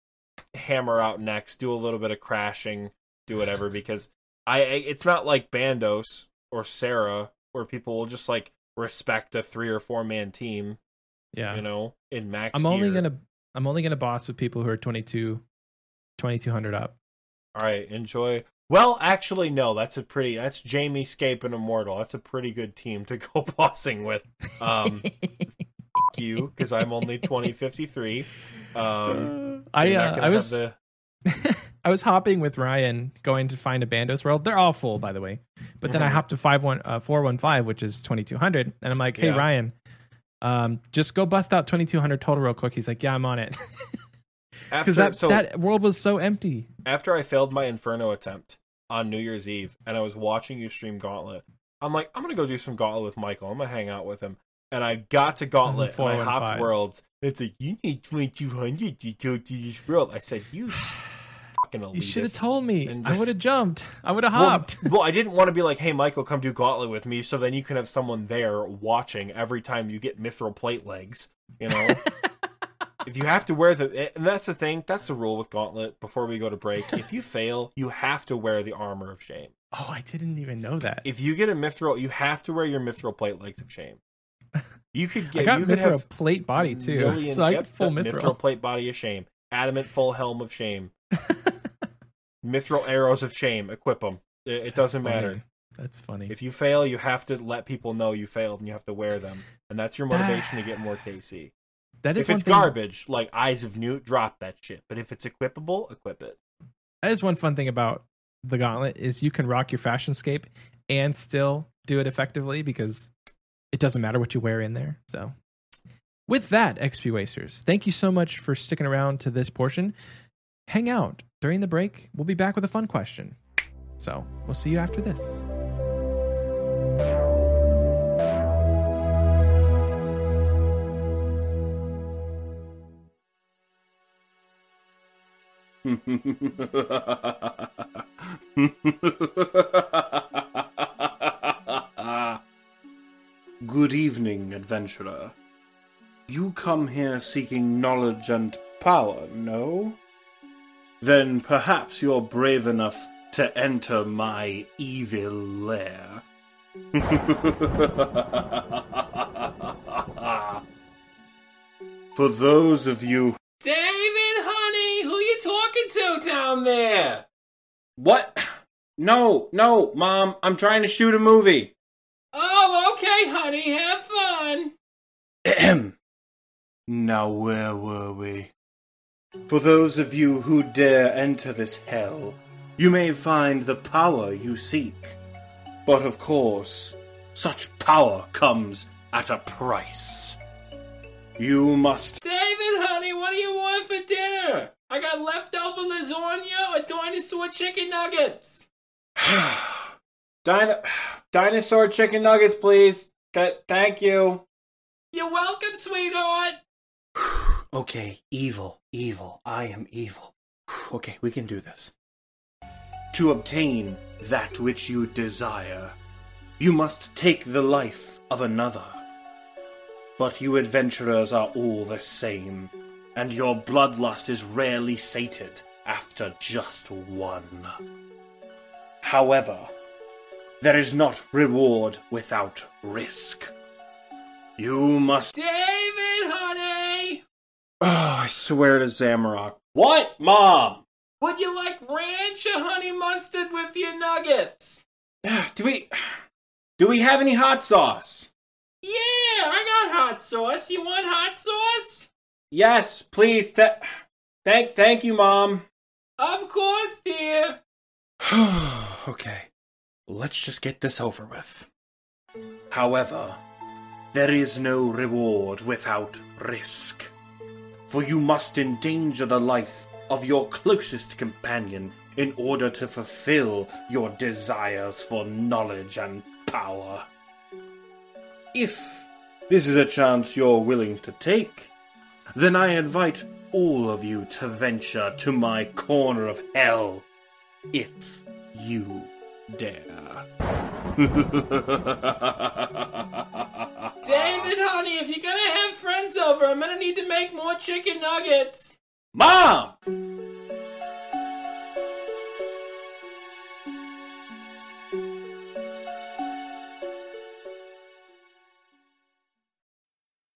B: hammer out Nex, do a little bit of crashing, do whatever because I I- it's not like Bandos or Sarah where people will just like respect a 3 or 4 man team,
A: yeah,
B: you know, in max
A: I'm only going to, I'm only going to boss with people who are 22, 2200 up.
B: All right, enjoy. Well, actually, no. That's a pretty. That's Jamie, Scape, and Immortal. That's a pretty good team to go bossing with. Um, you, because I'm only twenty fifty three. Um,
A: I uh, I was
B: the-
A: I was hopping with Ryan going to find a Bandos World. They're all full, by the way. But then I
B: Mhm.
A: hopped to five one uh, four one five, which is twenty two hundred, and I'm like, "Hey
B: Yeah.
A: Ryan, um, just go bust out twenty two hundred total real quick." He's like, "Yeah, I'm on it,"
B: after
A: because that
B: so
A: that world was so empty.
B: after I failed my Inferno attempt on New Year's Eve, and I was watching you stream Gauntlet. I'm like, I'm gonna go do some Gauntlet with Michael. I'm gonna hang out with him. And I got to Gauntlet and I
A: 415.
B: hopped worlds. It's like you need 2200 to go to this world. I said, you fucking elitist.
A: You should have told me.
B: And
A: I would have jumped. I would have hopped.
B: well, I didn't want to be like, hey, Michael, come do Gauntlet with me, so then you can have someone there watching every time you get mithril plate legs. You know, if you have to wear the, and that's the thing, that's the rule with Gauntlet. Before we go to break, if you fail, you have to wear the armor of shame.
A: oh, I didn't even know that.
B: If you get a mithril, you have to wear your mithril plate legs of shame. You could get I
A: got
B: you could have
A: plate body too,
B: million-
A: so I got full
B: that
A: mithril.
B: plate body of shame, adamant full helm of shame, mithril arrows of shame. Equip them. It, it doesn't
A: Funny.
B: matter.
A: That's funny.
B: If you fail, you have to let people know you failed, and you have to wear them, and that's your motivation to get more KC.
A: that is
B: If it's
A: thing-
B: garbage, like Eyes of Newt, drop that shit. But if it's equipable, equip it.
A: That is one fun thing about the gauntlet is you can rock your fashion scape and still do it effectively because it doesn't matter what you wear in there. So with that, XP Wasters, thank you so much for sticking around to this portion. Hang out during the break. We'll be back with a fun question. So we'll see you after this.
C: Good evening, adventurer. You come here seeking knowledge and power, no? Then perhaps you're brave enough to enter my evil lair. For those of you
B: David, honey, who are you talking to down there?
C: What? No, no, Mom, I'm trying to shoot a movie.
B: Oh, okay, honey, have fun.
C: Now, where were we? For those of you who dare enter this hell, you may find the power you seek. But of course, such power comes at a price. You must.
B: David, honey, what do you want for dinner? I got leftover lasagna or dinosaur chicken nuggets.
C: Dino- dinosaur chicken nuggets, please. Th- thank you.
B: You're welcome, sweetheart.
C: Okay, evil, evil. I am evil. Okay, we can do this. To obtain that which you desire, you must take the life of another. But you adventurers are all the same, and your bloodlust is rarely sated after just one. However, there is not reward without risk. You must
B: David, honey.
C: Oh, I swear to Zamorak. What, Mom?
B: Would you like ranch or honey mustard with your nuggets?
C: Ah, do we do we have any hot sauce?
B: Yeah, I got hot sauce. You want hot sauce?
C: Yes, please. Th- thank thank you, Mom.
B: Of course, dear.
C: okay. Let's just get this over with. However, there is no reward without risk. For you must endanger the life of your closest companion in order to fulfill your desires for knowledge and power. If this is a chance you're willing to take, then I invite all of you to venture to my corner of hell if you dare.
D: David, honey, if you're gonna have friends over, I'm gonna need to make more chicken nuggets.
C: Mom!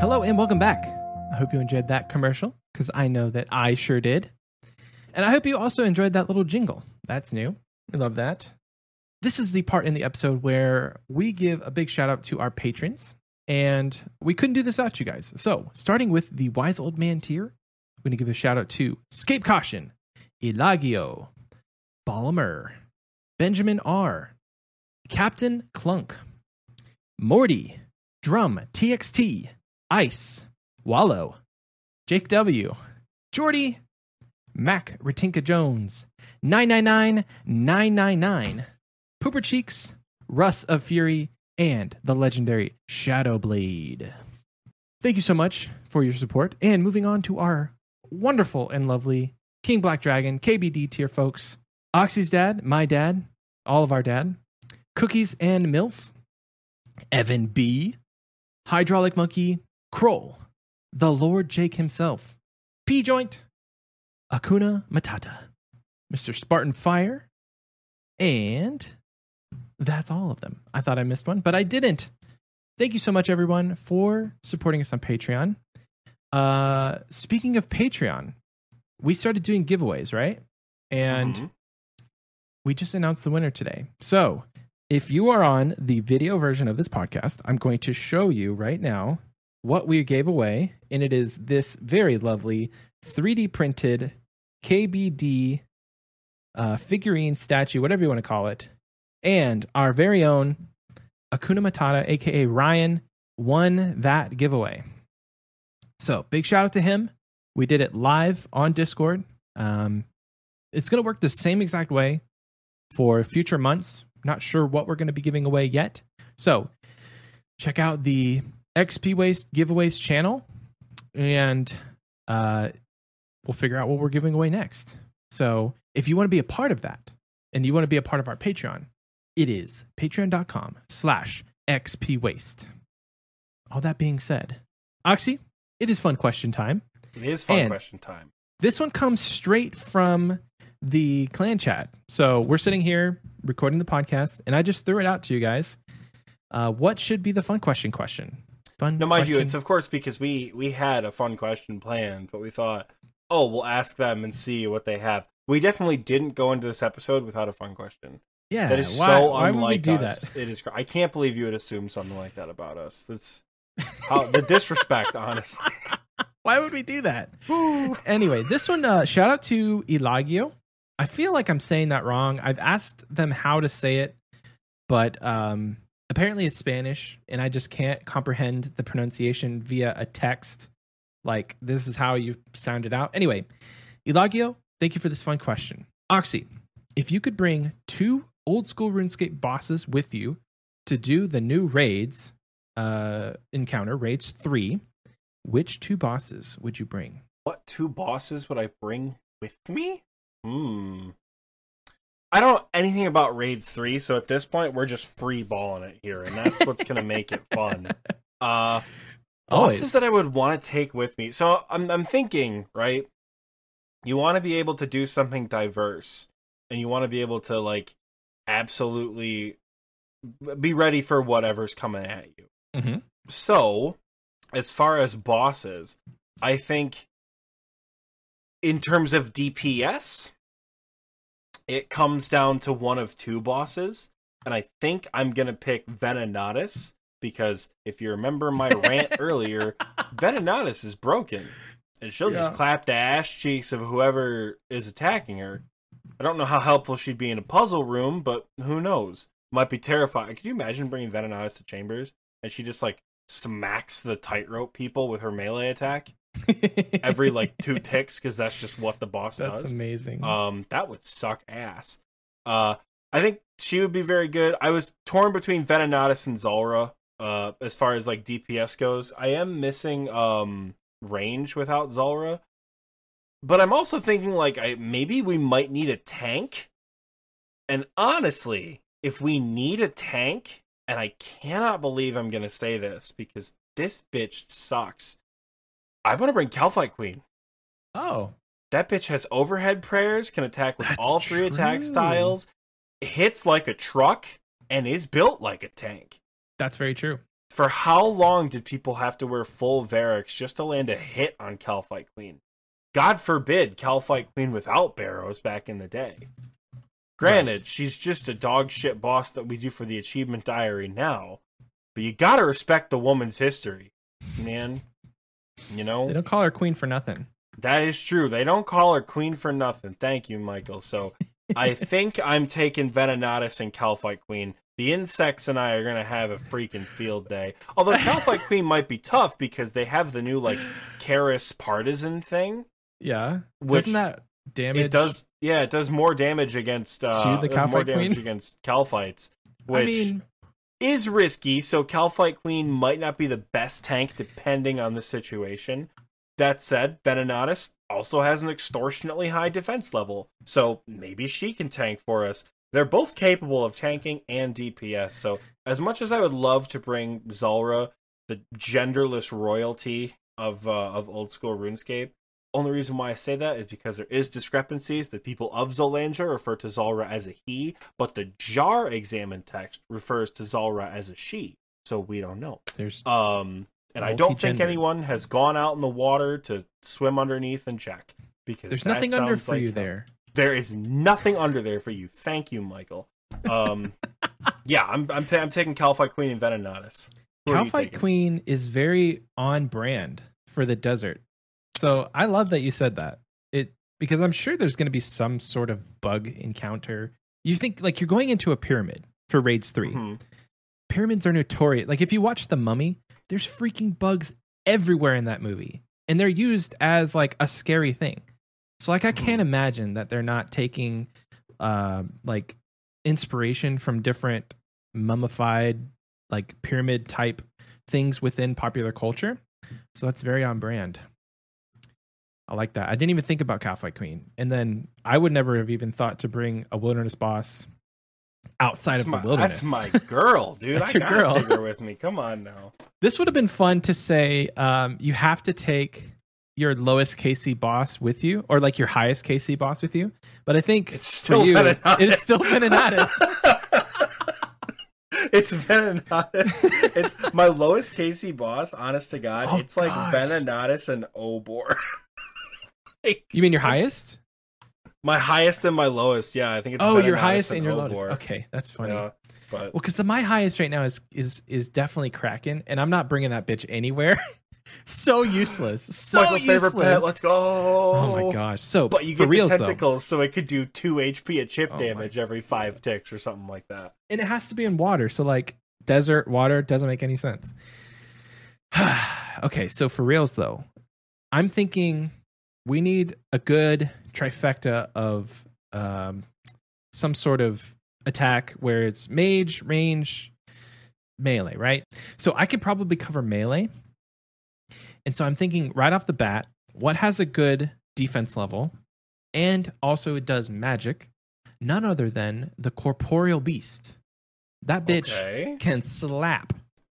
A: Hello and welcome back. I hope you enjoyed that commercial because I know that I sure did. And I hope you also enjoyed that little jingle. That's new. We love that. This is the part in the episode where we give a big shout out to our patrons. And we couldn't do this without you guys. So, starting with the Wise Old Man tier, we're going to give a shout out to Scape Caution, Elagio, Balmer, Benjamin R., Captain Clunk, Morty, Drum TXT, Ice, Wallow, Jake W, Jordy, Mac Retinka Jones, 999999, Pooper Cheeks, Russ of Fury, and the legendary Shadow Blade. Thank you so much for your support. And moving on to our wonderful and lovely King Black Dragon, KBD tier folks, Oxy's dad, my dad, all of our dad, Cookies and MILF, Evan B, Hydraulic Monkey, Kroll, the Lord Jake himself, P Joint, Akuna Matata, Mr. Spartan Fire, and that's all of them. I thought I missed one, but I didn't. Thank you so much, everyone, for supporting us on Patreon. Uh, speaking of Patreon, we started doing giveaways, right? And
B: Mhm.
A: we just announced the winner today. So if you are on the video version of this podcast, I'm going to show you right now what we gave away. And it is this very lovely 3D printed KBD uh, figurine statue, whatever you want to call it. And our very own Akuna Matata, aka Ryan, won that giveaway. So big shout out to him. We did it live on Discord. Um, it's going to work the same exact way for future months. Not sure what we're going to be giving away yet. So check out the XP Waste giveaways channel and uh, we'll figure out what we're giving away next. So if you want to be a part of that and you want to be a part of our Patreon, it is patreon.com slash XP Waste. All that being said, Oxy, it is fun question time.
B: It is fun
A: And-
B: question time.
A: This one comes straight from the clan chat. So we're sitting here recording the podcast, and I just threw it out to you guys. Uh, what should be the fun question? Question. Fun.
B: No, mind you, it's of course because we we had a fun question planned, but we thought, oh, we'll ask them and see what they have. We definitely didn't go into this episode without a fun question.
A: yeah.
B: That is
A: why,
B: so
A: why would
B: unlike
A: we do
B: us.
A: that?
B: It is. I can't believe you would assume something like that about us. That's how the disrespect, honestly.
A: Why would we do that? anyway, this one, uh, shout out to Elagio. I feel like I'm saying that wrong. I've asked them how to say it, but um, apparently it's Spanish, and I just can't comprehend the pronunciation via a text. Like, this is how you sound it out. Anyway, Elagio, thank you for this fun question. Oxy, if you could bring two old school RuneScape bosses with you to do the new raids uh, encounter, raids three, which two bosses would you bring?
B: What two bosses would I bring with me? Hmm. I don't know anything about raids three, so at this point we're just free balling it here, and that's what's gonna make it fun. Uh
A: Always.
B: bosses that I would want to take with me. So I'm I'm thinking, right? you want to be able to do something diverse and you want to be able to like absolutely be ready for whatever's coming at you.
A: Mm-hmm.
B: So, as far as bosses, I think in terms of DPS, it comes down to one of two bosses, and I think I'm gonna pick Venenatis because if you remember my rant earlier, Venenatis is broken, and she'll
A: Yeah.
B: just clap the ass cheeks of whoever is attacking her. I don't know how helpful she'd be in a puzzle room, but who knows? Might be terrifying. Could you imagine bringing Venenatis to Chambers and she just like smacks the tightrope people with her melee attack every like two ticks because that's just what the boss
A: That's
B: does.
A: amazing.
B: Um, that would suck ass. Uh, I think she would be very good. I was torn between Venenatis and Zulrah. Uh, as far as like DPS goes, I am missing um range without Zulrah, but I'm also thinking like I maybe we might need a tank. And honestly, if we need a tank, and I cannot believe I'm gonna say this because this bitch sucks. I want to bring Kalphite Queen.
A: oh,
B: That bitch has overhead prayers, can attack with
A: That's
B: all three attack styles, hits like a truck, and is built like a tank.
A: that's very true.
B: For how long did people have to wear full Verac's just to land a hit on Kalphite Queen? God forbid Kalphite Queen without Barrows back in the day. Granted, she's just a dog shit boss that we do for the achievement diary now, but you gotta respect the woman's history, man. You know?
A: They don't call her queen for nothing.
B: That is true. They don't call her queen for nothing. Thank you, Michael. So I think I'm taking Venenatis and Kalphite Queen. The insects and I are gonna have a freaking field day. Although Kalphite Queen might be tough because they have the new like Keris partisan thing.
A: Yeah,
B: Which-
A: doesn't that damage?
B: It does yeah, it does more damage against uh
A: To the
B: it more damage
A: Queen?
B: against Kalphites. Which
A: I mean,
B: is risky, so Kalphite Queen might not be the best tank depending on the situation. That said, Venenatis also has an extortionately high defense level, so maybe she can tank for us. They're both capable of tanking and DPS, so as much as I would love to bring Zulrah, the genderless royalty of uh, of old school RuneScape, only reason why I say that is because there is discrepancies. The people of Zul-Andra refer to Zulrah as a he, but the jar examined text refers to Zulrah as a she. So we don't know.
A: there's
B: Um, and I don't think anyone has gone out in the water to swim underneath and check because
A: there's nothing under for
B: like
A: you there.
B: There is nothing under there for you. Thank you, Michael. Um, yeah, I'm I'm I'm taking Kalphite Queen and Venenatis. Who Kalphite?
A: Queen is very on brand for the desert. So I love that you said that. It because I'm sure there's going to be some sort of bug encounter. You think like you're going into a pyramid for raids 3.
B: Mhm.
A: Pyramids are notorious. Like if you watch The Mummy, there's freaking bugs everywhere in that movie. And they're used as like a scary thing. So like I can't imagine that they're not taking uh, like inspiration from different mummified like pyramid type things within popular culture. So that's very on brand. I like that. I didn't even think about Kalphite Queen. And then I would never have even thought to bring a wilderness boss outside
B: That's
A: of
B: my,
A: the wilderness.
B: that's my girl, dude.
A: That's
B: I
A: your girl.
B: take her with me. Come on now.
A: This would have been fun to say um, you have to take your lowest KC boss with you or like your highest KC boss with you. But I think
B: It's still
A: you,
B: Venenatis.
A: it's still Venenatis.
B: it's. It's my lowest KC boss, honest to God.
A: Oh,
B: it's like
A: gosh.
B: Venenatis and Obor. Like,
A: You mean your highest?
B: My highest and my lowest, yeah. I think it's
A: Oh, your highest and your lowest. Okay, that's funny.
B: Yeah, but
A: Well, because my highest right now is is is definitely Kraken, and I'm not bringing that bitch anywhere. so useless. So
B: Michael's
A: useless.
B: favorite pet. Let's go.
A: oh my gosh. So,
B: But you get
A: real
B: the
A: though,
B: tentacles, so it could do two HP of chip
A: Oh
B: damage every five ticks or something like that.
A: and it has to be in water. So like desert water doesn't make any sense. okay, so for reals though, I'm thinking we need a good trifecta of um, some sort of attack where it's mage, range, melee, right? So I could probably cover melee. And so I'm thinking right off the bat, what has a good defense level and also it does magic? None other than the corporeal beast. That bitch
B: Okay.
A: can slap.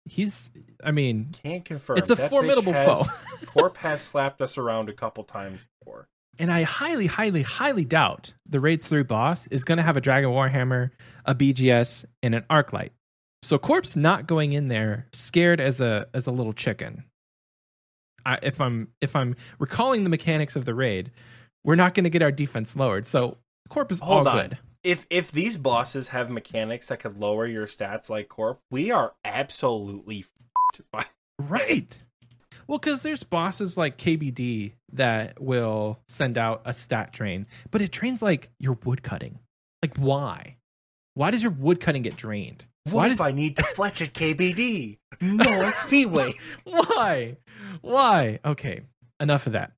A: He's, I mean,
B: Can't confirm.
A: It's a
B: That
A: formidable
B: has-
A: foe.
B: Corp has slapped us around a couple times before.
A: And I highly, highly, highly doubt the Raids 3 boss is going to have a Dragon Warhammer, a BGS, and an Arclight. So Corp's not going in there scared as a as a little chicken. I, if I'm if I'm recalling the mechanics of the raid, we're not going to get our defense lowered. So Corp is
B: Hold
A: all
B: on.
A: good.
B: If if these bosses have mechanics that could lower your stats like Corp, we are absolutely f***ed by
A: Right. Well, because there's bosses like KBD that will send out a stat drain, but it drains like your wood cutting. Like, why? Why does your wood cutting get drained?
B: What
A: Why
B: if
A: does
B: I need to fletch at KBD? No XP wait.
A: why? Why? Okay, enough of that.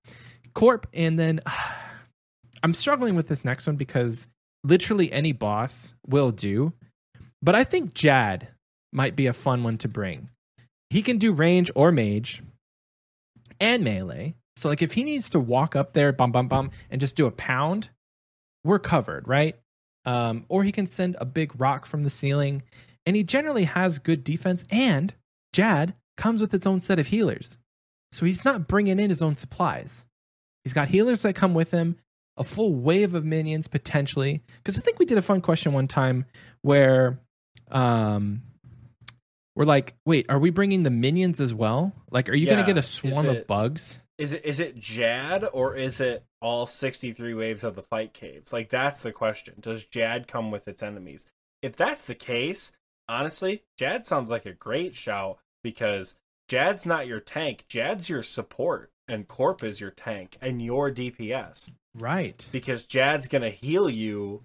A: Corp, and then I'm struggling with this next one because literally any boss will do, but I think Jad might be a fun one to bring. He can do range or mage and melee. So, like, if he needs to walk up there, bum bum bum, and just do a pound, we're covered, right? Um, or he can send a big rock from the ceiling, and he generally has good defense. And Jad comes with its own set of healers, so he's not bringing in his own supplies. He's got healers that come with him, a full wave of minions potentially. Because I think we did a fun question one time where, um, we're like, wait, are we bringing the minions as well? Like, are you
B: Yeah,
A: gonna get a swarm
B: it-
A: of bugs?
B: Is it is it Jad or is it all sixty three waves of the fight caves? Like that's the question. Does Jad come with its enemies? If that's the case, honestly, Jad sounds like a great shout because Jad's not your tank. Jad's your support, and Corp is your tank and your DPS.
A: Right.
B: because Jad's gonna heal you.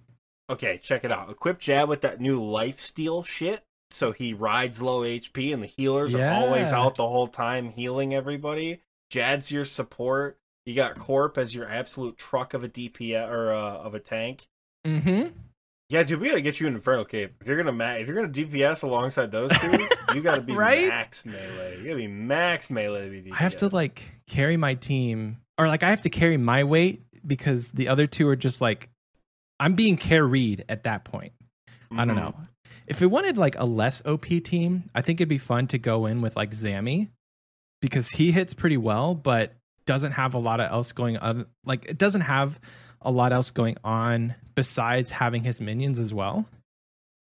B: Okay, check it out. Equip Jad with that new life steal shit, so he rides low HP, and the healers are always out the whole time healing everybody. Jad's your support. You got Corp as your absolute truck of a DPS or uh, of a tank.
A: Mm-hmm.
B: Yeah, dude, we gotta get you an Infernal Cape. If you're gonna ma- if you're gonna DPS alongside those two, you gotta be
A: Right?
B: max melee. You gotta be max melee to be DPS.
A: I have to like carry my team, or like I have to carry my weight because the other two are just like I'm being carried at that point. I don't
B: Mhm.
A: know. If it wanted like a less OP team, I think it'd be fun to go in with like Zammy because he hits pretty well, but doesn't have a lot of else going on. Like it doesn't have a lot else going on besides having his minions as well.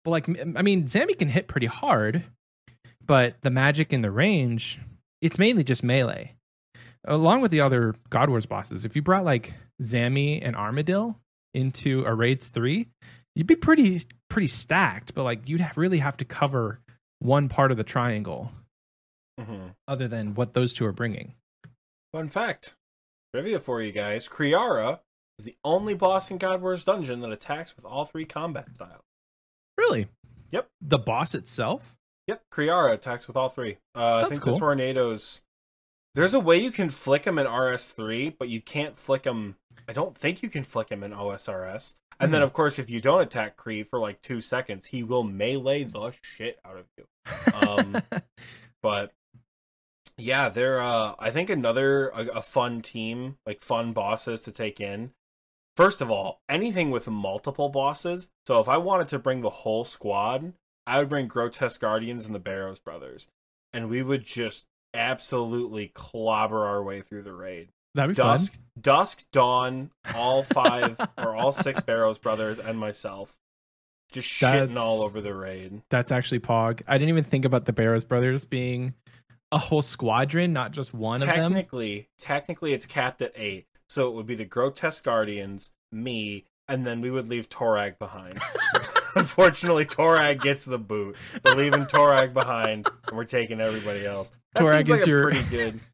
A: But like, I mean, Zammy can hit pretty hard, but the magic and the range, it's mainly just melee. Along with the other God Wars bosses, if you brought like Zammy and Armadyl into a raids three, you'd be pretty pretty stacked. But like, you'd have, really have to cover one part of the triangle,
B: Mhm.
A: other than what those two are bringing.
B: Fun fact. Trivia for you guys. Kree'arra is the only boss in God Wars Dungeon that attacks with all three combat styles.
A: Really?
B: Yep.
A: The boss itself?
B: Yep, Kree'arra attacks with all three. Uh, I think
A: cool.
B: the tornadoes. There's a way you can flick them in RS3, but you can't flick them. I don't think you can flick him in OSRS. And then,
A: Hmm.
B: of course, if you don't attack Kree for like two seconds, he will melee the shit out of you. Um, but yeah, they're uh I think another a, a fun team, like fun bosses to take in. First of all, anything with multiple bosses. So if I wanted to bring the whole squad, I would bring Grotesque Guardians and the Barrows brothers, and we would just absolutely clobber our way through the raid.
A: That'd be
B: Dusk,
A: fun.
B: Dusk, Dawn, all five or all six Barrows brothers and myself, just shitting
A: That's-
B: all over the raid.
A: That's actually Pog. I didn't even think about the Barrows brothers being a whole squadron, not just one of them.
B: technically, technically, it's capped at eight, so it would be the grotesque guardians, me, and then we would leave Torag behind. Unfortunately, Torag gets the boot. We're leaving Torag behind, and we're taking everybody else. That
A: Torag
B: seems like
A: is
B: a
A: your-
B: pretty good.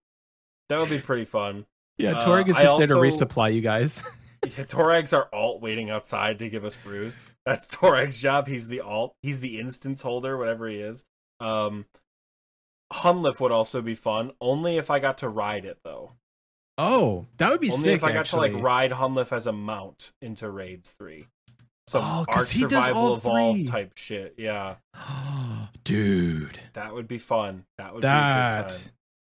B: That would be pretty fun.
A: Yeah,
B: Uh,
A: is
B: I
A: just there to resupply you guys.
B: Yeah, Torag's our alt waiting outside to give us brews. That's Torag's job. He's the alt. He's the instance holder, whatever he is. Um, Hunllef would also be fun, only if I got to ride it though.
A: Oh, that would be
B: Only
A: sick.
B: if I got
A: actually.
B: to like ride Hunllef as a mount into raids three. Some
A: Oh, 'cause he does
B: survival
A: all
B: evolve
A: three.
B: type shit. Yeah,
A: Dude.
B: that would be fun. That would be a
A: That
B: good time.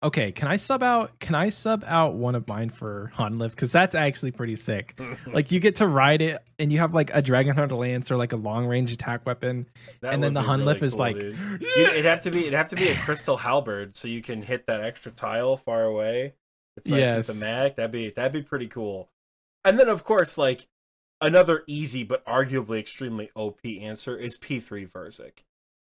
A: okay. Can I sub out? Can I sub out one of mine for Hunllef? Because that's actually pretty sick. like you get to ride it, and you have like a Dragonheart lance or like a long range attack weapon,
B: That
A: and then the
B: be really
A: Hunllef is
B: cool,
A: like,
B: dude. It'd have to be it'd have to be a crystal halberd so you can hit that extra tile far away. It's nice
A: Yes.
B: thematic. That'd be that'd be pretty cool. And then, of course, like another easy but arguably extremely OP answer is P3 Verzik.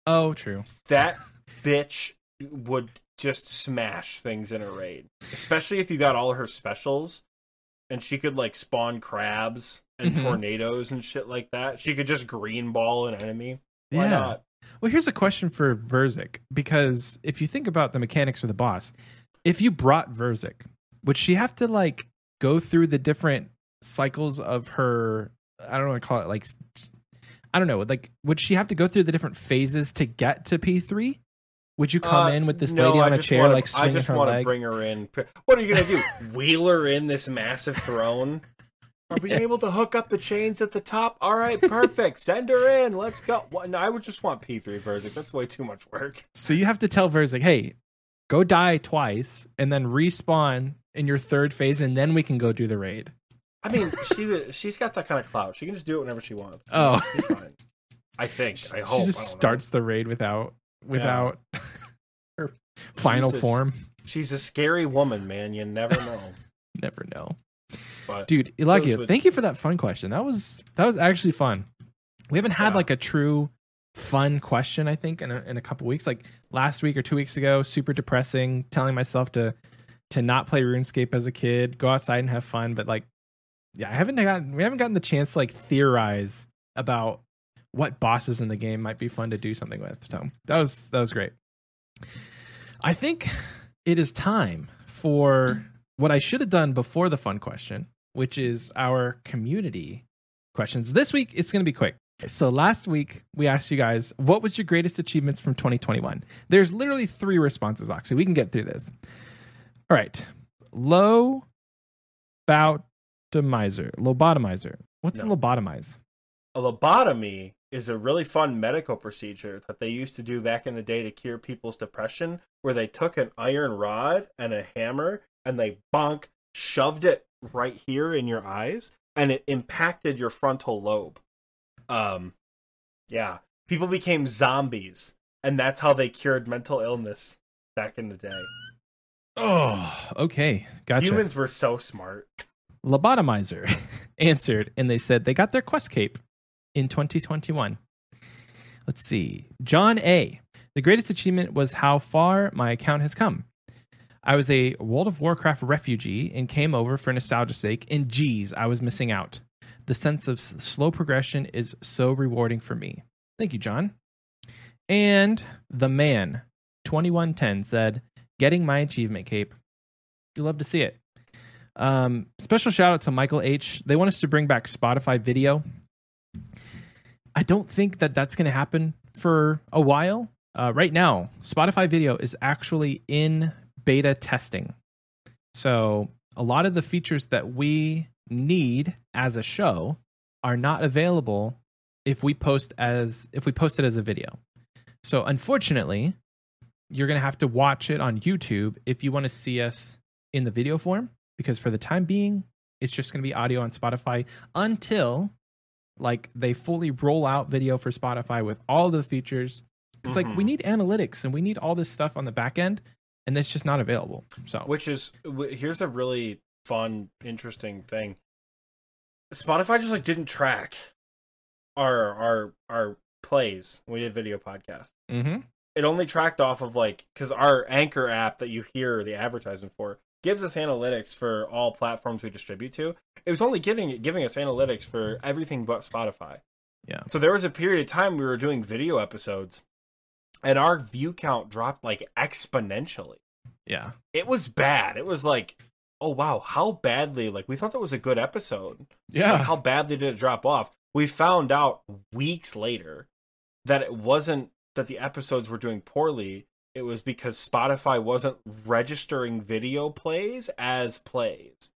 A: Oh, true.
B: That bitch would just smash things in a raid, especially if you got all her specials, and she could like spawn crabs and
A: Mhm.
B: tornadoes and shit like that. She could just green ball an enemy. Why
A: Yeah.
B: not?
A: Well, here's a question for Verzik because if you think about the mechanics for the boss, if you brought Verzik, would she have to like go through the different cycles of her? I don't want to call it like, I don't know. Like, would she have to go through the different phases to get to P three? Would you come
B: Uh,
A: in with this
B: no,
A: lady on a chair,
B: wanna-
A: like
B: I just
A: her
B: want to bring her in. What are you gonna do? Wheel her in this massive throne? Are we
A: Yes.
B: able to hook up the chains at the top? All right, perfect. Send her in. Let's go. No, I would just want P3 Verzik. That's way too much work.
A: So you have to tell Verzik, hey, go die twice and then respawn in your third phase, and then we can go do the raid.
B: I mean, she she's got that kind of clout. She can just do it whenever she wants.
A: Oh.
B: I think. I hope.
A: she just
B: don't know.
A: starts the raid without without her final
B: Jesus.
A: form.
B: She's a scary woman, man. You never know.
A: Never know,
B: But
A: dude. Elagio,
B: with-
A: thank you for that fun question. That was that was actually fun. We haven't had
B: Yeah.
A: like a true fun question. I think in a, in a couple weeks, like last week or two weeks ago, super depressing. Telling myself to to not play RuneScape as a kid, go outside and have fun. But like, yeah, I haven't gotten we haven't gotten the chance to like theorize about what bosses in the game might be fun to do something with. So that was that was great. I think it is time for what I should have done before the fun question, which is our community questions. This week it's going to be quick. So last week we asked you guys what was your greatest achievements from 2021. There's literally three responses. Actually, we can get through this. All right, low lobotomizer. Lobotomizer. What's
B: No.
A: a lobotomize?
B: a lobotomy is a really fun medical procedure that they used to do back in the day to cure people's depression, where they took an iron rod and a hammer and they bonk, shoved it right here in your eyes, and it impacted your frontal lobe. Um, yeah, people became zombies, and that's how they cured mental illness back in the day.
A: Oh, okay, gotcha.
B: Humans were so smart.
A: Lobotomizer answered, and they said they got their quest cape in 2021. Let's see. John A. The greatest achievement was how far my account has come. I was a World of Warcraft refugee and came over for nostalgia's sake, and geez, I was missing out. The sense of slow progression is so rewarding for me. Thank you, John. And the man, 2110, said, Getting my achievement cape. You love to see it. Um, special shout out to Michael H. They want us to bring back Spotify video. I don't think that that's going to happen for a while. Uh, right now, Spotify video is actually in beta testing. So a lot of the features that we need as a show are not available if we post as if we post it as a video. So unfortunately, you're going to have to watch it on YouTube if you want to see us in the video form because for the time being, it's just going to be audio on Spotify until like they fully roll out video for Spotify with all the features. It's like we
B: Mhm.
A: need analytics and we need all this stuff on the back end, and it's just not available. So
B: Which is here's a really fun, interesting thing. Spotify just like didn't track our our our plays when we did video podcast.
A: hmm
B: It only tracked off of like because our Anchor app that you hear the advertisement for gives us analytics for all platforms we distribute to. It was only giving giving us analytics for everything but Spotify.
A: Yeah.
B: So there was a period of time we were doing video episodes, and our view count dropped like exponentially
A: yeah,
B: it was bad. It was like, oh wow, how badly like we thought that was a good episode.
A: yeah,
B: Like, how badly did it drop off? We found out weeks later that it wasn't that the episodes were doing poorly. It was because Spotify wasn't registering video plays as plays.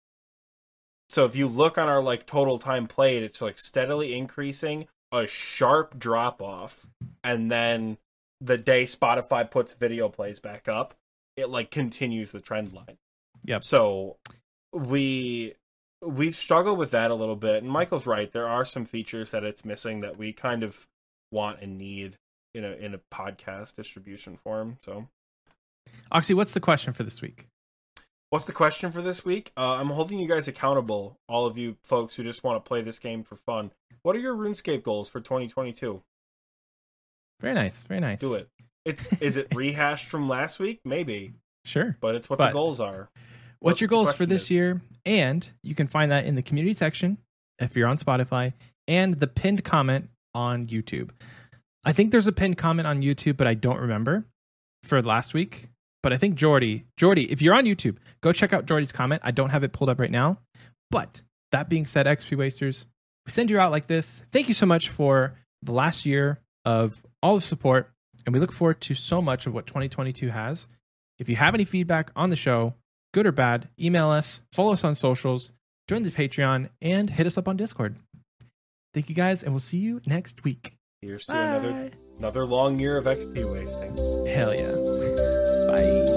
B: So if you look on our like total time played, it's like steadily increasing, a sharp drop off, and then the day Spotify puts video plays back up, it like continues the trend line.
A: Yep.
B: So we we've struggled with that a little bit, and Michael's right. There are some features that it's missing that we kind of want and need in a in a podcast distribution form. So
A: Oxy, what's the question for this week?
B: What's the question for this week? Uh, I'm holding you guys accountable, all of you folks who just want to play this game for fun. What are your RuneScape goals for 2022?
A: Very nice. Very nice.
B: Do it. It's is it rehashed from last week? Maybe,
A: Sure.
B: but it's what the goals are.
A: What's your goals for this
B: is.
A: year? And you can find that in the community section if you're on Spotify and the pinned comment on YouTube. I think there's a pinned comment on YouTube, but I don't remember for last week. But I think Jordy, Jordy, if you're on YouTube, go check out Jordy's comment. I don't have it pulled up right now. But that being said, XP Wasters, we send you out like this. Thank you so much for the last year of all the support. And we look forward to so much of what 2022 has. If you have any feedback on the show, good or bad, email us, follow us on socials, join the Patreon, and hit us up on Discord. Thank you guys, and we'll see you next week.
B: Here's to another another long year of XP wasting.
A: Hell yeah. Bye.